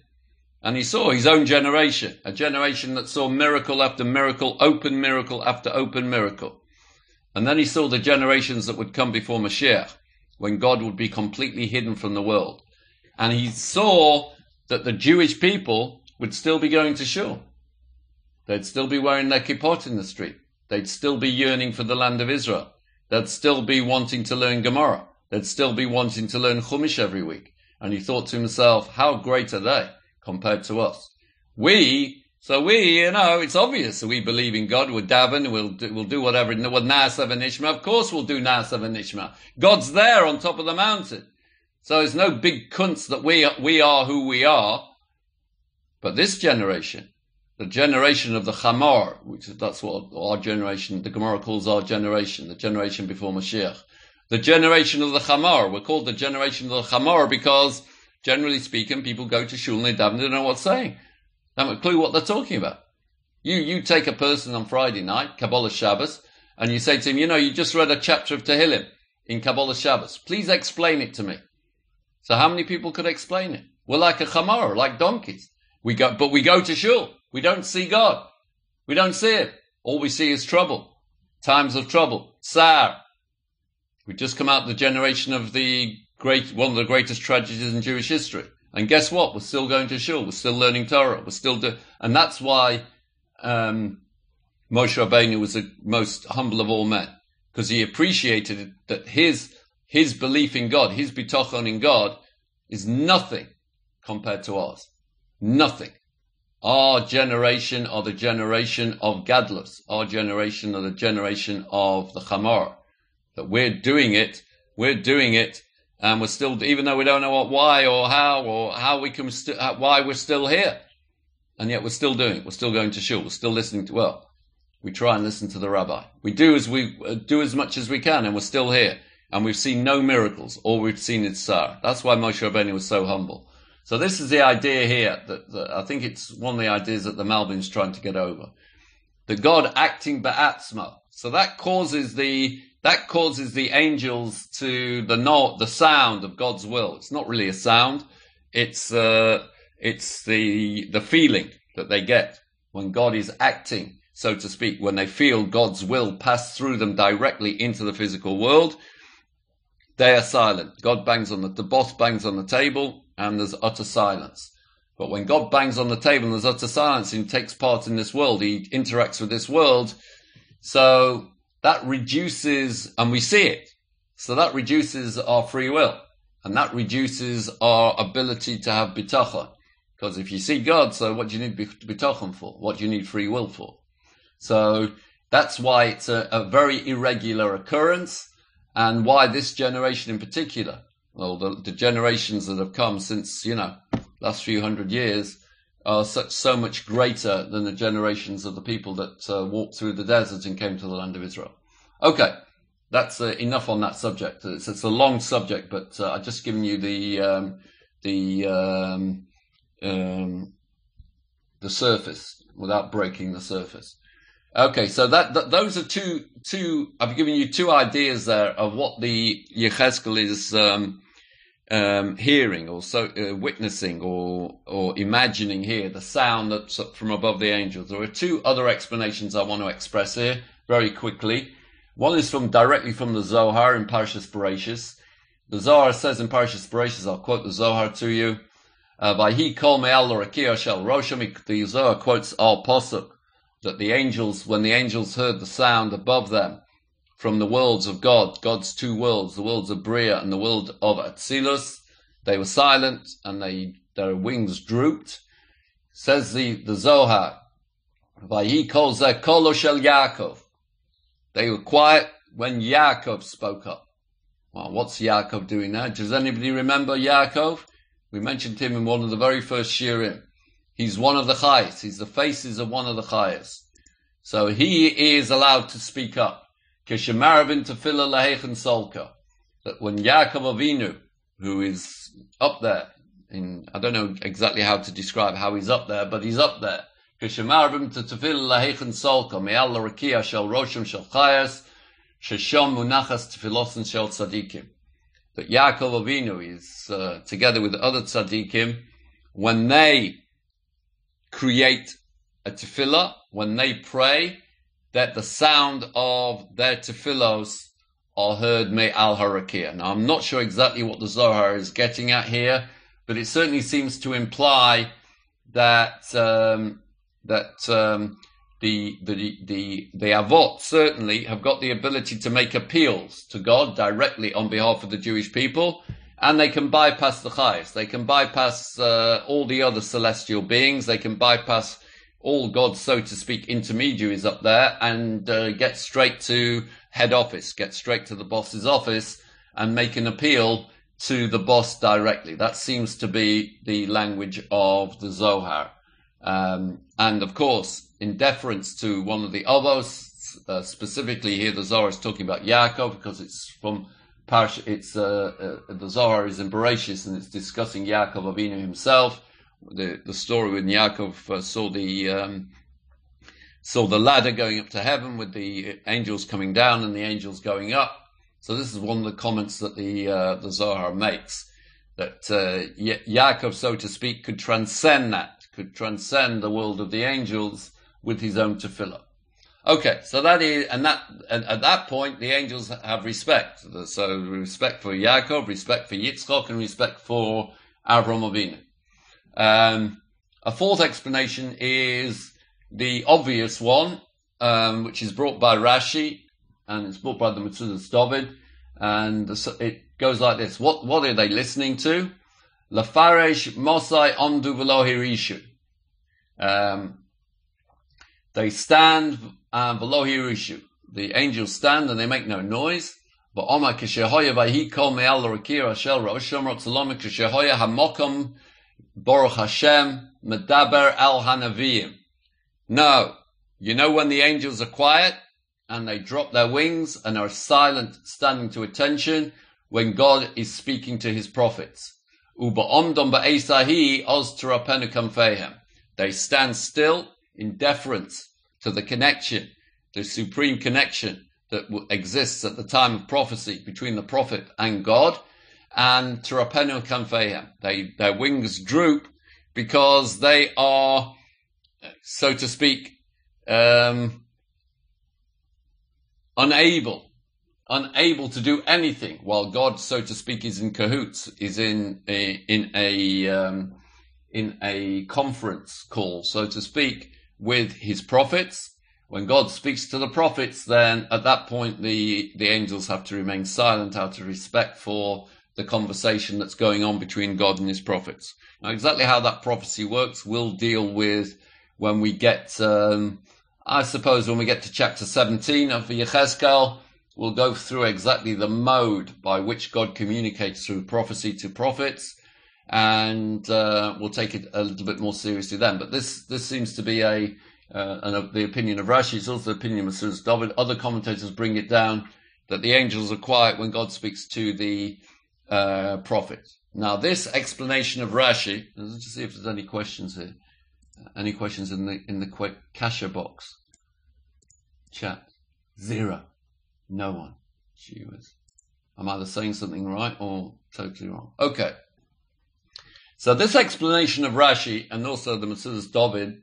And he saw his own generation, a generation that saw miracle after miracle, open miracle after open miracle. And then he saw the generations that would come before Mashiach when God would be completely hidden from the world. And he saw that the Jewish people would still be going to shul. They'd still be wearing their kippot in the street. They'd still be yearning for the land of Israel. They'd still be wanting to learn Gemara. They'd still be wanting to learn Chumash every week. And he thought to himself, how great are they compared to us? We so we, you know, it's obvious. We believe in God. We're daven. We'll do, we'll do whatever. What Na'aseh v'Nishma. Of course, we'll do Na'aseh v'Nishma. God's there on top of the mountain. So it's no big kunst that we we are who we are. But this generation, the generation of the Chamor, which that's what our generation, the Gemara calls our generation, the generation before Mashiach, the generation of the Chamor. We're called the generation of the Chamor because, generally speaking, people go to shul and they daven. They don't know what's saying. They haven't a clue what they're talking about. You, you take a person on Friday night, Kabbalas Shabbos, and you say to him, you know, you just read a chapter of Tehillim in Kabbalas Shabbos. Please explain it to me. So how many people could explain it? We're like a chamor, like donkeys. We go, but we go to shul. We don't see God. We don't see it. All we see is trouble. Times of trouble. Tsar. We just come out the generation of the great, one of the greatest tragedies in Jewish history. And guess what? We're still going to shul. We're still learning Torah. We're still do, and that's why, um, Moshe Rabbeinu was the most humble of all men because he appreciated that his his belief in God, his bitachon in God, is nothing compared to ours. Nothing. Our generation are the generation of Gadlus. Our generation are the generation of the Chamor. That we're doing it, we're doing it, and we're still, even though we don't know what, why or how or how we can, st- why we're still here. And yet we're still doing it. We're still going to shul. We're still listening to, well, we try and listen to the rabbi. We do as we, uh, do as much as we can and we're still here and we've seen no miracles. All we've seen is Tsar. That's why Moshe Rabbeinu was so humble. So this is the idea here that, that I think it's one of the ideas that the Malbim's trying to get over. The God acting ba'atzma. So that causes the that causes the angels to the note, the sound of God's will. It's not really a sound. It's uh, it's the the feeling that they get when God is acting, so to speak, when they feel God's will pass through them directly into the physical world. They are silent. God bangs on the, the boss bangs on the table and there's utter silence. But when God bangs on the table and there's utter silence and he takes part in this world, he interacts with this world. So that reduces, and we see it. So that reduces our free will. And that reduces our ability to have bitachon. Because if you see God, so what do you need bitachon for? What do you need free will for? So that's why it's a, a very irregular occurrence and why this generation in particular, well, the, the, generations that have come since, you know, last few hundred years are such, so much greater than the generations of the people that uh, walked through the desert and came to the land of Israel. Okay. That's uh, enough on that subject. It's, it's a long subject, but uh, I've just given you the, um, the, um, um, the surface without breaking the surface. Okay, so that, that, those are two two. I've given you two ideas there of what the Yechezkel is um, um, hearing or so uh, witnessing or or imagining here the sound that's from above the angels. There are two other explanations I want to express here very quickly. One is from directly from the Zohar in Parshas Bereshis. The Zohar says in Parshas Bereshis, I'll quote the Zohar to you. Uh, by he call me al shel rosham. The Zohar quotes al posuk that the angels, when the angels heard the sound above them from the worlds of God, God's two worlds, the worlds of Bria and the world of Atzilus, they were silent and they, their wings drooped. Says the, the Zohar, Vayi calls their kolo shel Yaakov. They were quiet when Yaakov spoke up. Well, what's Yaakov doing now? Does anybody remember Yaakov? We mentioned him in one of the very first shiurim. He's one of the chayes. He's the faces of one of the chayes. So he is allowed to speak up. Kishemarabin tefillah lahechan solka. That when Yaakov Avinu, who is up there, in, I don't know exactly how to describe how he's up there, but he's up there. Kishemarabin tefillah lahechan solka. Me'al rakia shel roshim shel chayes. Sheshom munachas tefilosin shel tzadikim. That Yaakov Avinu is, uh, together with other tzadikim, when they create a tefillah, when they pray, that the sound of their tefillos are heard me al harakia. Now, I'm not sure exactly what the Zohar is getting at here, but it certainly seems to imply that um, that um, the, the the the avot certainly have got the ability to make appeals to God directly on behalf of the Jewish people, and they can bypass the chayes. They can bypass uh, all the other celestial beings. They can bypass all God's, so to speak, intermediaries up there and uh, get straight to head office, get straight to the boss's office and make an appeal to the boss directly. That seems to be the language of the Zohar. Um, and of course, in deference to one of the Avos, uh, specifically here, the Zohar is talking about Yaakov because it's from Parsh, it's uh, uh, the Zohar is in Bereshis and it's discussing Yaakov Avinu himself. The, the story when Yaakov uh, saw the um, saw the ladder going up to heaven with the angels coming down and the angels going up. So this is one of the comments that the uh, the Zohar makes that uh, Yaakov, so to speak, could transcend that, could transcend the world of the angels with his own tefillah. Okay, so that is, and that, and at that point, the angels have respect. So respect for Yaakov, respect for Yitzchok, and respect for Avram Avinu. Um, a fourth explanation is the obvious one, um, which is brought by Rashi, and it's brought by the Metzudas David, and it goes like this. What, what are they listening to? Lafaresh Mosai Omdu Velohirishu. Um, they stand and Velohirishu. The angels stand and they make no noise. But Omar Kishehoya Vahiko Me'al Rakir Ashel Rosham Rotzalom Kishehoya Hamokom Baruch Hashem Medaber Al Hanaviyim. No. You know when the angels are quiet and they drop their wings and are silent, standing to attention when God is speaking to his prophets. They stand still in deference to the connection, the supreme connection that exists at the time of prophecy between the prophet and God. And terapenu kanfehem. They, their wings droop because they are, so to speak, um, unable, unable to do anything while God, so to speak, is in cahoots, is in a, in a, um, in a conference call, so to speak, with his prophets. When God speaks to the prophets, then at that point the, the angels have to remain silent out of respect for the conversation that's going on between God and his prophets. Now, exactly how that prophecy works, we'll deal with when we get, um, I suppose when we get to chapter 17 of Yechezkel, we'll go through exactly the mode by which God communicates through prophecy to prophets, and uh, we'll take it a little bit more seriously then. But this this seems to be a uh, and the opinion of Rashi. It's also the opinion of Metzudas David. Other commentators bring it down that the angels are quiet when God speaks to the uh, prophet. Now, this explanation of Rashi. Let's just see if there's any questions here. Any questions in the in the quick Kasha box? Chat. Zero. No one. She was. I'm either saying something right or totally wrong. Okay. So this explanation of Rashi and also the Metzudas David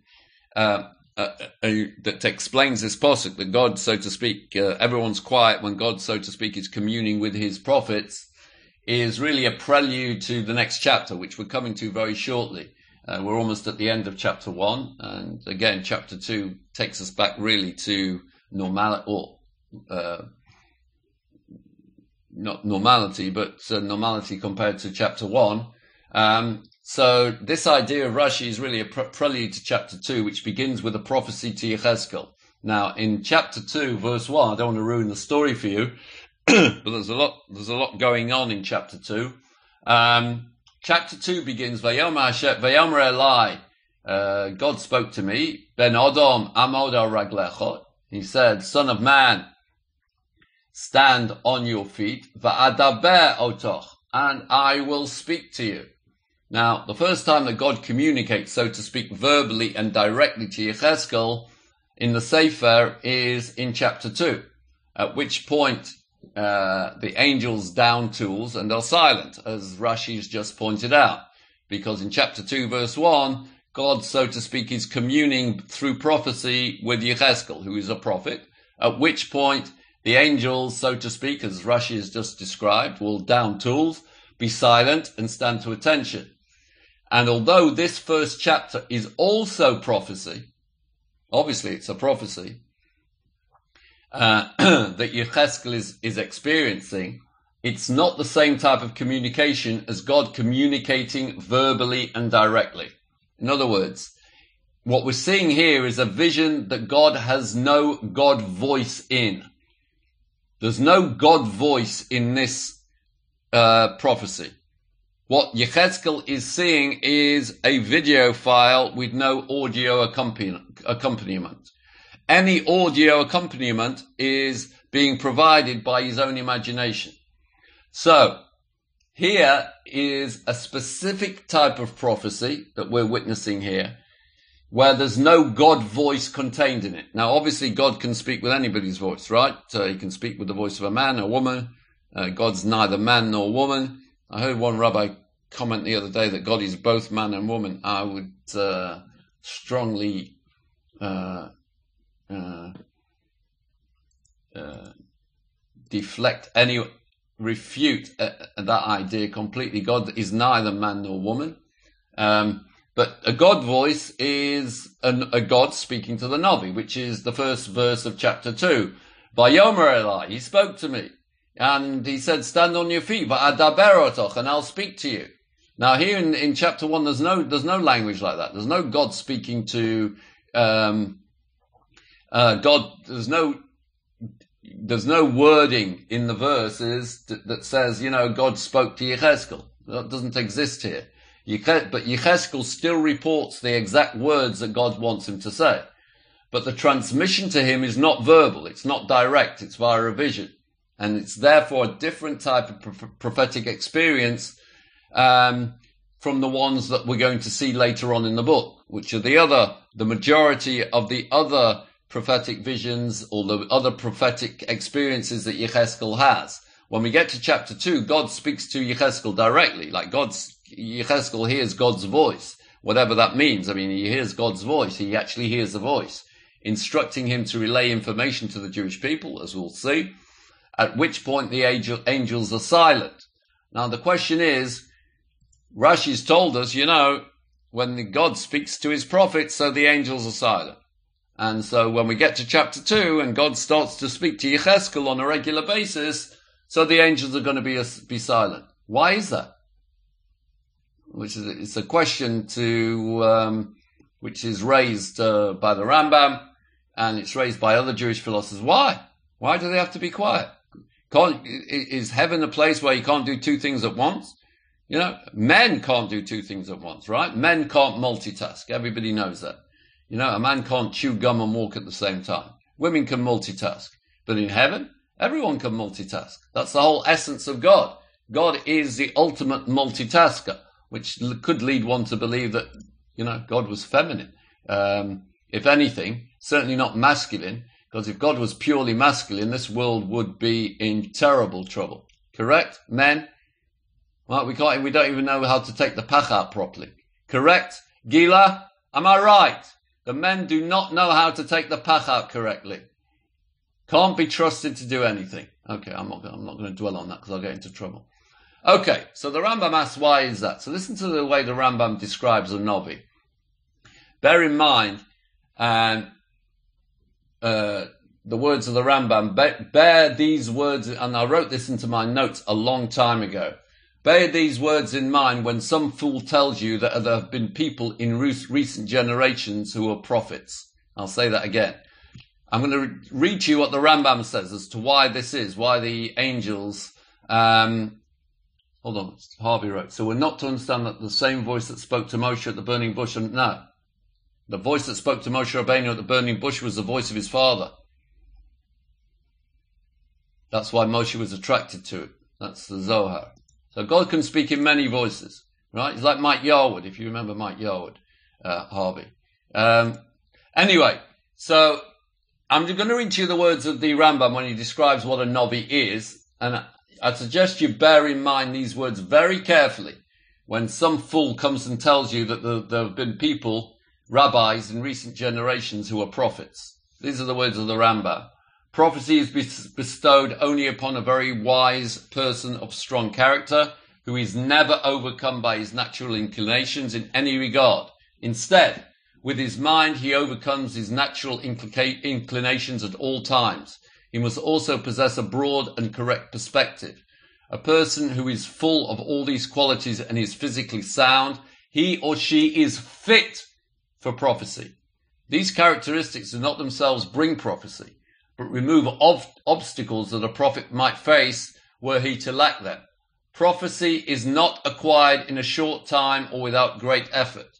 uh, uh, uh, that explains this posuk that God, so to speak, uh, everyone's quiet when God, so to speak, is communing with His prophets, is really a prelude to the next chapter, which we're coming to very shortly. Uh, we're almost at the end of chapter one, and again, chapter two takes us back really to normality, or uh, not normality, but uh, normality compared to chapter one. Um, so this idea of Rashi is really a pre- prelude to chapter two, which begins with a prophecy to Yechezkel. Now, in chapter two, verse one, I don't want to ruin the story for you, but there's a lot, there's a lot going on in chapter two. Um, chapter 2 begins, Vayomer Eli, uh, God spoke to me, Ben Odom Amod. He said, Son of man, stand on your feet, Va'adaber otoch, and I will speak to you. Now, the first time that God communicates, so to speak, verbally and directly to Yechezkel in the Sefer is in chapter 2, at which point uh, the angels down tools and are silent, as Rashi's just pointed out. Because in chapter 2, verse 1, God, so to speak, is communing through prophecy with Yechezkel, who is a prophet, at which point the angels, so to speak, as Rashi has just described, will down tools, be silent, and stand to attention. And although this first chapter is also prophecy, obviously it's a prophecy, uh, *clears throat* that Yecheskel is, is experiencing, it's not the same type of communication as God communicating verbally and directly. In other words, what we're seeing here is a vision that God has no God voice in. There's no God voice in this uh, prophecy. What Yechezkel is seeing is a video file with no audio accompaniment any audio accompaniment is being provided by his own imagination. So, here is a specific type of prophecy that we're witnessing here, where there's no God voice contained in it. Now, obviously, God can speak with anybody's voice, right? He can speak with the voice of a man, a woman. Uh, God's neither man nor woman. I heard one rabbi comment the other day that God is both man and woman. I would uh, strongly uh, uh, uh deflect any refute uh, that idea completely. God is neither man nor woman. Um, but a God voice is an, a God speaking to the Navi, which is the first verse of chapter 2. Vayomer Eli, he spoke to me. And he said, stand on your feet, but and I'll speak to you. Now here in, in chapter 1, there's no, there's no language like that. There's no God speaking to, um, uh, God, there's no there's no wording in the verses that, that says, you know, God spoke to Yecheskel. That doesn't exist here. But Yecheskel still reports the exact words that God wants him to say. But the transmission to him is not verbal. It's not direct. It's via a vision. And it's therefore a different type of prophetic experience um, from the ones that we're going to see later on in the book, which are the other, the majority of the other prophetic visions or the other prophetic experiences that Yecheskel has. When we get to chapter two, God speaks to Yecheskel directly, like God's, Yecheskel hears God's voice, whatever that means. I mean, he hears God's voice. He actually hears the voice, instructing him to relay information to the Jewish people, as we'll see, at which point the angel, angels are silent. Now the question is, Rashi's told us, you know, when God speaks to his prophets, so the angels are silent. And so when we get to chapter two and God starts to speak to Yecheskel on a regular basis, so the angels are going to be, be silent. Why is that? Which is, it's a question to, um, which is raised uh, by the Rambam and it's raised by other Jewish philosophers. Why? Why do they have to be quiet? Can't, is heaven a place where you can't do two things at once? You know, men can't do two things at once, right? Men can't multitask. Everybody knows that. You know, a man can't chew gum and walk at the same time. Women can multitask. But in heaven, everyone can multitask. That's the whole essence of God. God is the ultimate multitasker, which could lead one to believe that, you know, God was feminine. Um, if anything, certainly not masculine, because if God was purely masculine, this world would be in terrible trouble. Correct? Men? Well, we can't, we don't even know how to take the pach out properly. Correct? Gila? Am I right? The men do not know how to take the pach out correctly. Can't be trusted to do anything. Okay, I'm not, I'm not going to dwell on that because I'll get into trouble. Okay, so the Rambam asks, why is that? So listen to the way the Rambam describes a Novi. Bear in mind, and uh, the words of the Rambam, bear these words, and I wrote this into my notes a long time ago. Bear these words in mind when some fool tells you that there have been people in recent generations who are prophets. I'll say that again. I'm going to read to you what the Rambam says as to why this is, why the angels. Um, hold on, Harvey wrote. So we're not to understand that the same voice that spoke to Moshe at the burning bush, and no, the voice that spoke to Moshe Rabbeinu at the burning bush was the voice of his father. That's why Moshe was attracted to it. That's the Zohar. So God can speak in many voices, right? He's like Mike Yarwood, if you remember Mike Yarwood, uh, Harvey. Um, anyway, so I'm going to read to you the words of the Rambam when he describes what a Novi is, and I suggest you bear in mind these words very carefully when some fool comes and tells you that there, there have been people, rabbis in recent generations who are prophets. These are the words of the Rambam. Prophecy is bestowed only upon a very wise person of strong character who is never overcome by his natural inclinations in any regard. Instead, with his mind, he overcomes his natural inclinations at all times. He must also possess a broad and correct perspective. A person who is full of all these qualities and is physically sound, he or she is fit for prophecy. These characteristics do not themselves bring prophecy remove ob- obstacles that a prophet might face were he to lack them. Prophecy is not acquired in a short time or without great effort.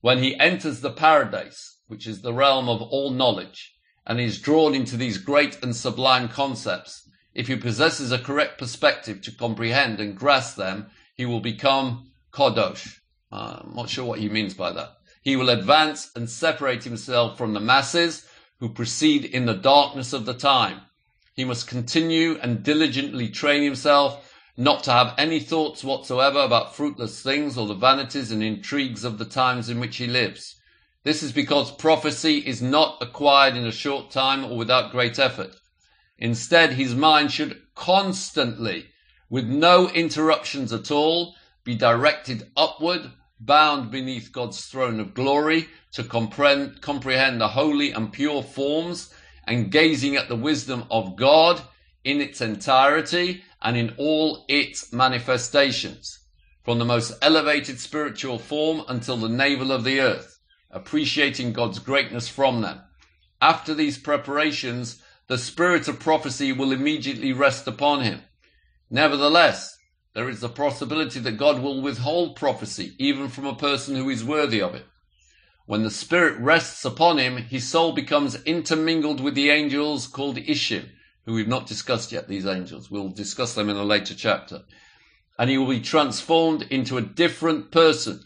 When he enters the paradise, which is the realm of all knowledge, and is drawn into these great and sublime concepts, if he possesses a correct perspective to comprehend and grasp them, he will become Kodosh. Uh, I'm not sure what he means by that. He will advance and separate himself from the masses who proceed in the darkness of the time. He must continue and diligently train himself not to have any thoughts whatsoever about fruitless things or the vanities and intrigues of the times in which he lives. This is because prophecy is not acquired in a short time or without great effort. Instead, his mind should constantly, with no interruptions at all, be directed upward, bound beneath God's throne of glory to comprehend, comprehend the holy and pure forms and gazing at the wisdom of God in its entirety and in all its manifestations, from the most elevated spiritual form until the navel of the earth, appreciating God's greatness from them. After these preparations, the spirit of prophecy will immediately rest upon him. Nevertheless, there is the possibility that God will withhold prophecy even from a person who is worthy of it. When the spirit rests upon him, his soul becomes intermingled with the angels called Ishim, who we've not discussed yet, these angels. We'll discuss them in a later chapter. And he will be transformed into a different person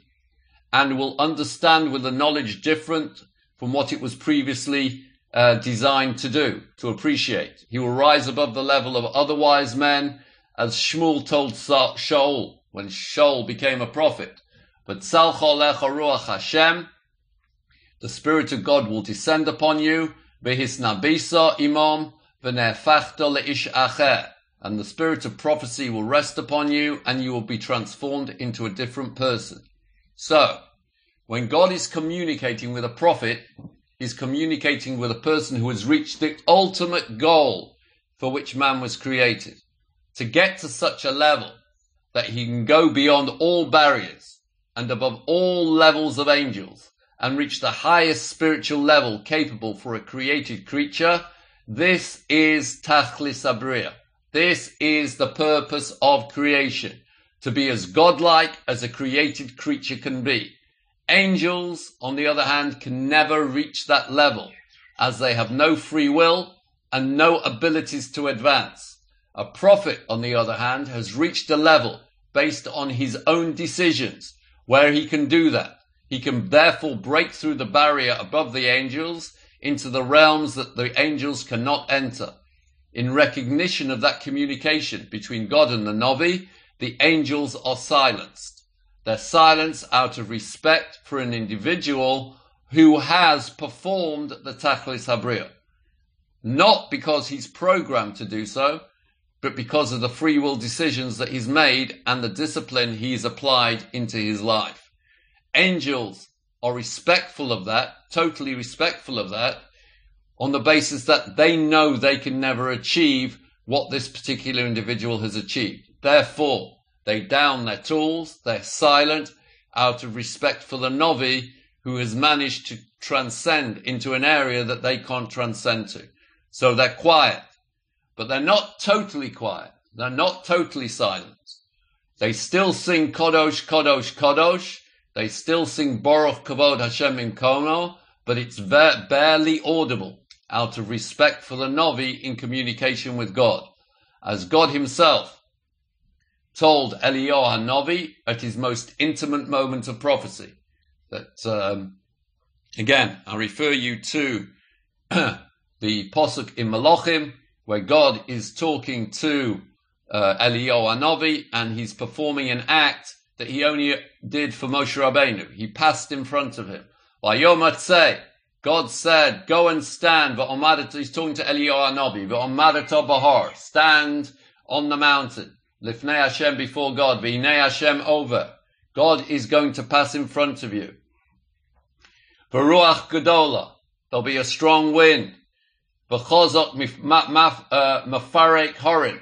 and will understand with a knowledge different from what it was previously uh, designed to do, to appreciate. He will rise above the level of other wise men, as Shmuel told Shaul when Shaul became a prophet. But Ruach Hashem, the Spirit of God will descend upon you, Nabisa imam, and the spirit of prophecy will rest upon you and you will be transformed into a different person. So, when God is communicating with a prophet, he's communicating with a person who has reached the ultimate goal for which man was created. To get to such a level that he can go beyond all barriers and above all levels of angels and reach the highest spiritual level capable for a created creature, this is Tachlis Habriya. This is the purpose of creation. To be as godlike as a created creature can be. Angels, on the other hand, can never reach that level as they have no free will and no abilities to advance. A prophet, on the other hand, has reached a level based on his own decisions where he can do that. He can therefore break through the barrier above the angels into the realms that the angels cannot enter. In recognition of that communication between God and the Navi, the angels are silenced. They're silenced out of respect for an individual who has performed the Tachlis Habriya. Not because he's programmed to do so, but because of the free will decisions that he's made and the discipline he's applied into his life. Angels are respectful of that, totally respectful of that, on the basis that they know they can never achieve what this particular individual has achieved. Therefore, they down their tools, they're silent out of respect for the Novi who has managed to transcend into an area that they can't transcend to. So they're quiet, but they're not totally quiet. They're not totally silent. They still sing Kodosh, Kodosh, Kodosh, they still sing Baruch Kavod Hashem in Imkono, but it's barely audible out of respect for the Novi in communication with God. As God himself told Eliyahu Novi at his most intimate moment of prophecy. That, um, again, I refer you to *clears throat* the Posuk in Malachim, where God is talking to uh, Eliyahu Novi, and he's performing an act that he only did for Moshe Rabbeinu. He passed in front of him. say, God said, go and stand, he's talking to Eliyahu Nabi, v'omadata bahar, stand on the mountain, lifnei Hashem before God, v'inei Hashem over. God is going to pass in front of you. V'ruach gedola, there'll be a strong wind. V'chozot uh, mafarek horim,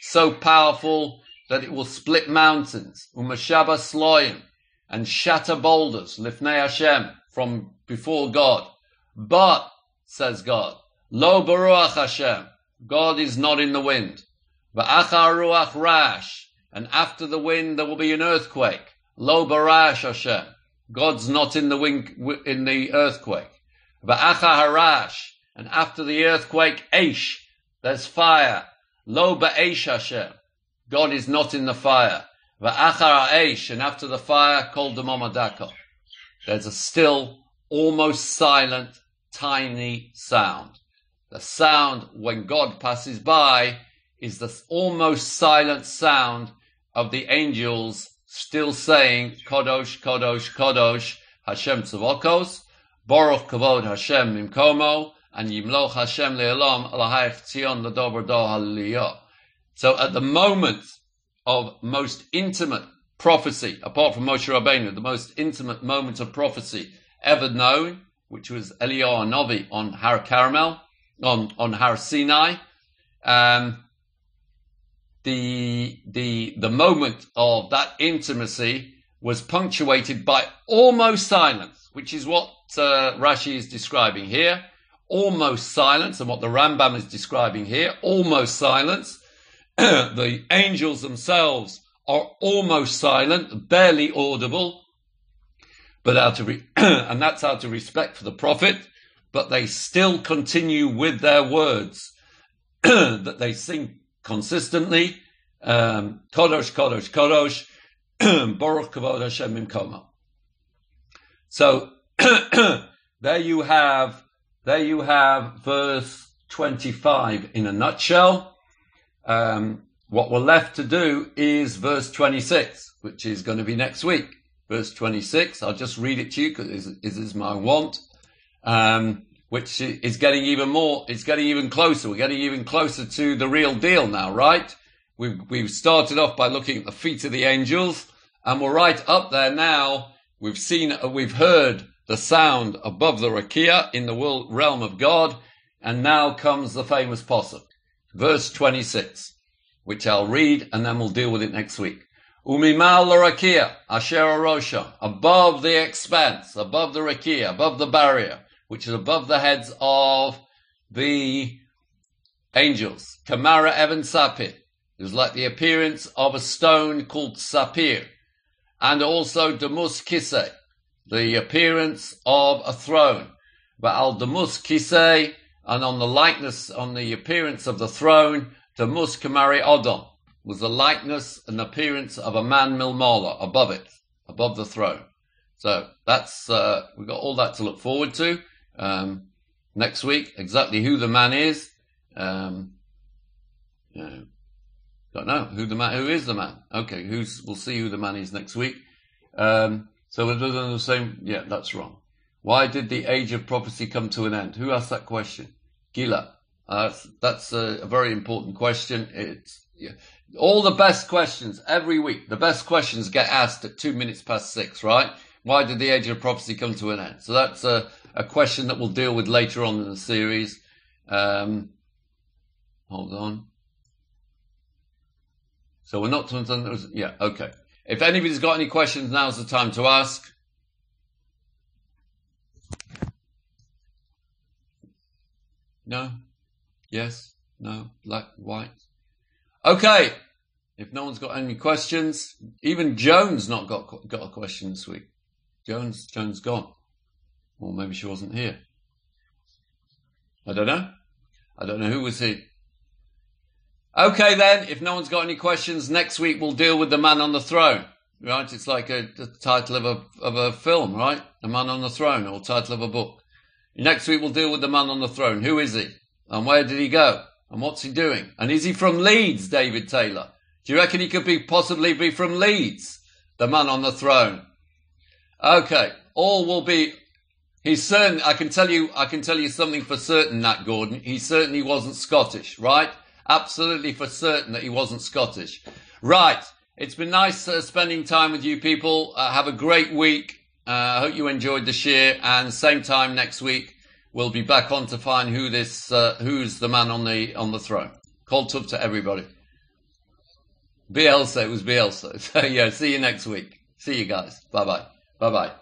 so powerful that it will split mountains, umashaba sloyim, and shatter boulders, lifnei Hashem, from before God. But, says God, lo baruach Hashem, God is not in the wind. Va'achar ruach rash, and after the wind there will be an earthquake. Lo barash Hashem, God's not in the wind, in the earthquake. Va'achar harash, and after the earthquake, Aish, there's fire. Lo ba'esh Hashem. God is not in the fire. Va'achar ha'esh, and after the fire, kol demamah dakah. There's a still, almost silent, tiny sound. The sound when God passes by is the almost silent sound of the angels still saying, Kodosh, Kodosh, Kodosh, Hashem Tzavokos, Baruch Kavod Hashem Mimkomo, and Yimloch Hashem Le'olam, Alahayach Tzion Hallelujah. So at the moment of most intimate prophecy, apart from Moshe Rabbeinu, the most intimate moment of prophecy ever known, which was Eliyahu Novi on Har Carmel, on, on Har Sinai, um, the, the, the moment of that intimacy was punctuated by almost silence, which is what uh, Rashi is describing here. Almost silence, and what the Rambam is describing here, almost silence. *clears throat* the angels themselves are almost silent, barely audible, but out of re- *clears throat* and that's out of respect for the prophet. But they still continue with their words *clears throat* that they sing consistently. Um, Kodosh, Kodosh, Kodosh, Baruch Kavod Hashem Mimkomo. So there you have, there you have verse 25 in a nutshell. Um, what we're left to do is verse 26, which is going to be next week. Verse 26, I'll just read it to you because it is my want. Um, which is getting even more, it's getting even closer. We're getting even closer to the real deal now, right? We've, we've started off by looking at the feet of the angels and we're right up there now. We've seen, we've heard the sound above the rakia in the realm of God. And now comes the famous posuk, verse 26, which I'll read and then we'll deal with it next week. Umimal rakia, asher rosha, above the expanse, above the rakia, above the barrier, which is above the heads of the angels. Kamara Evan Sapir. Was like the appearance of a stone called Sapir. And also Damus Kise, the appearance of a throne. But al Damus Kise, and on the likeness, on the appearance of the throne, Damus Kamari Odom was the likeness and appearance of a man milmala above it, above the throne. So that's, uh, we've got all that to look forward to. Um, next week, exactly who the man is. Um, you know, don't know who the man, who is the man. Okay, who's, we'll see who the man is next week. Um, so other than the same, yeah, that's wrong. Why did the age of prophecy come to an end? Who asked that question? Gila. Uh, that's a, a, very important question. It's yeah. all the best questions every week. The best questions get asked at two minutes past six, right? Why did the age of prophecy come to an end? So that's a, a question that we'll deal with later on in the series. Um, hold on. So we're not talking. Yeah, okay. If anybody's got any questions, now's the time to ask. No? Yes? No? Black? White? Okay. If no one's got any questions, even Jones not got got a question this week. Jones, Jones gone. Or maybe she wasn't here. I don't know. I don't know who was he. Okay then, if no one's got any questions, next week we'll deal with the man on the throne. Right? It's like a, the title of a, of a film, right? The man on the throne or title of a book. Next week we'll deal with the man on the throne. Who is he? And where did he go? And what's he doing? And is he from Leeds, David Taylor? Do you reckon he could be possibly be from Leeds? The man on the throne. Okay. All will be He's certain. I can tell you. I can tell you something for certain. Nat Gordon. He certainly wasn't Scottish, right? absolutely for certain that he wasn't Scottish. Right. It's been nice uh, spending time with you people. Uh, have a great week. Uh, I hope you enjoyed the year. And same time next week, we'll be back on to find who this, uh, who's the man on the, on the throne. Kol tuv to everybody. Bielsa, it was Bielsa. *laughs* So yeah, see you next week. See you guys. Bye bye. Bye bye.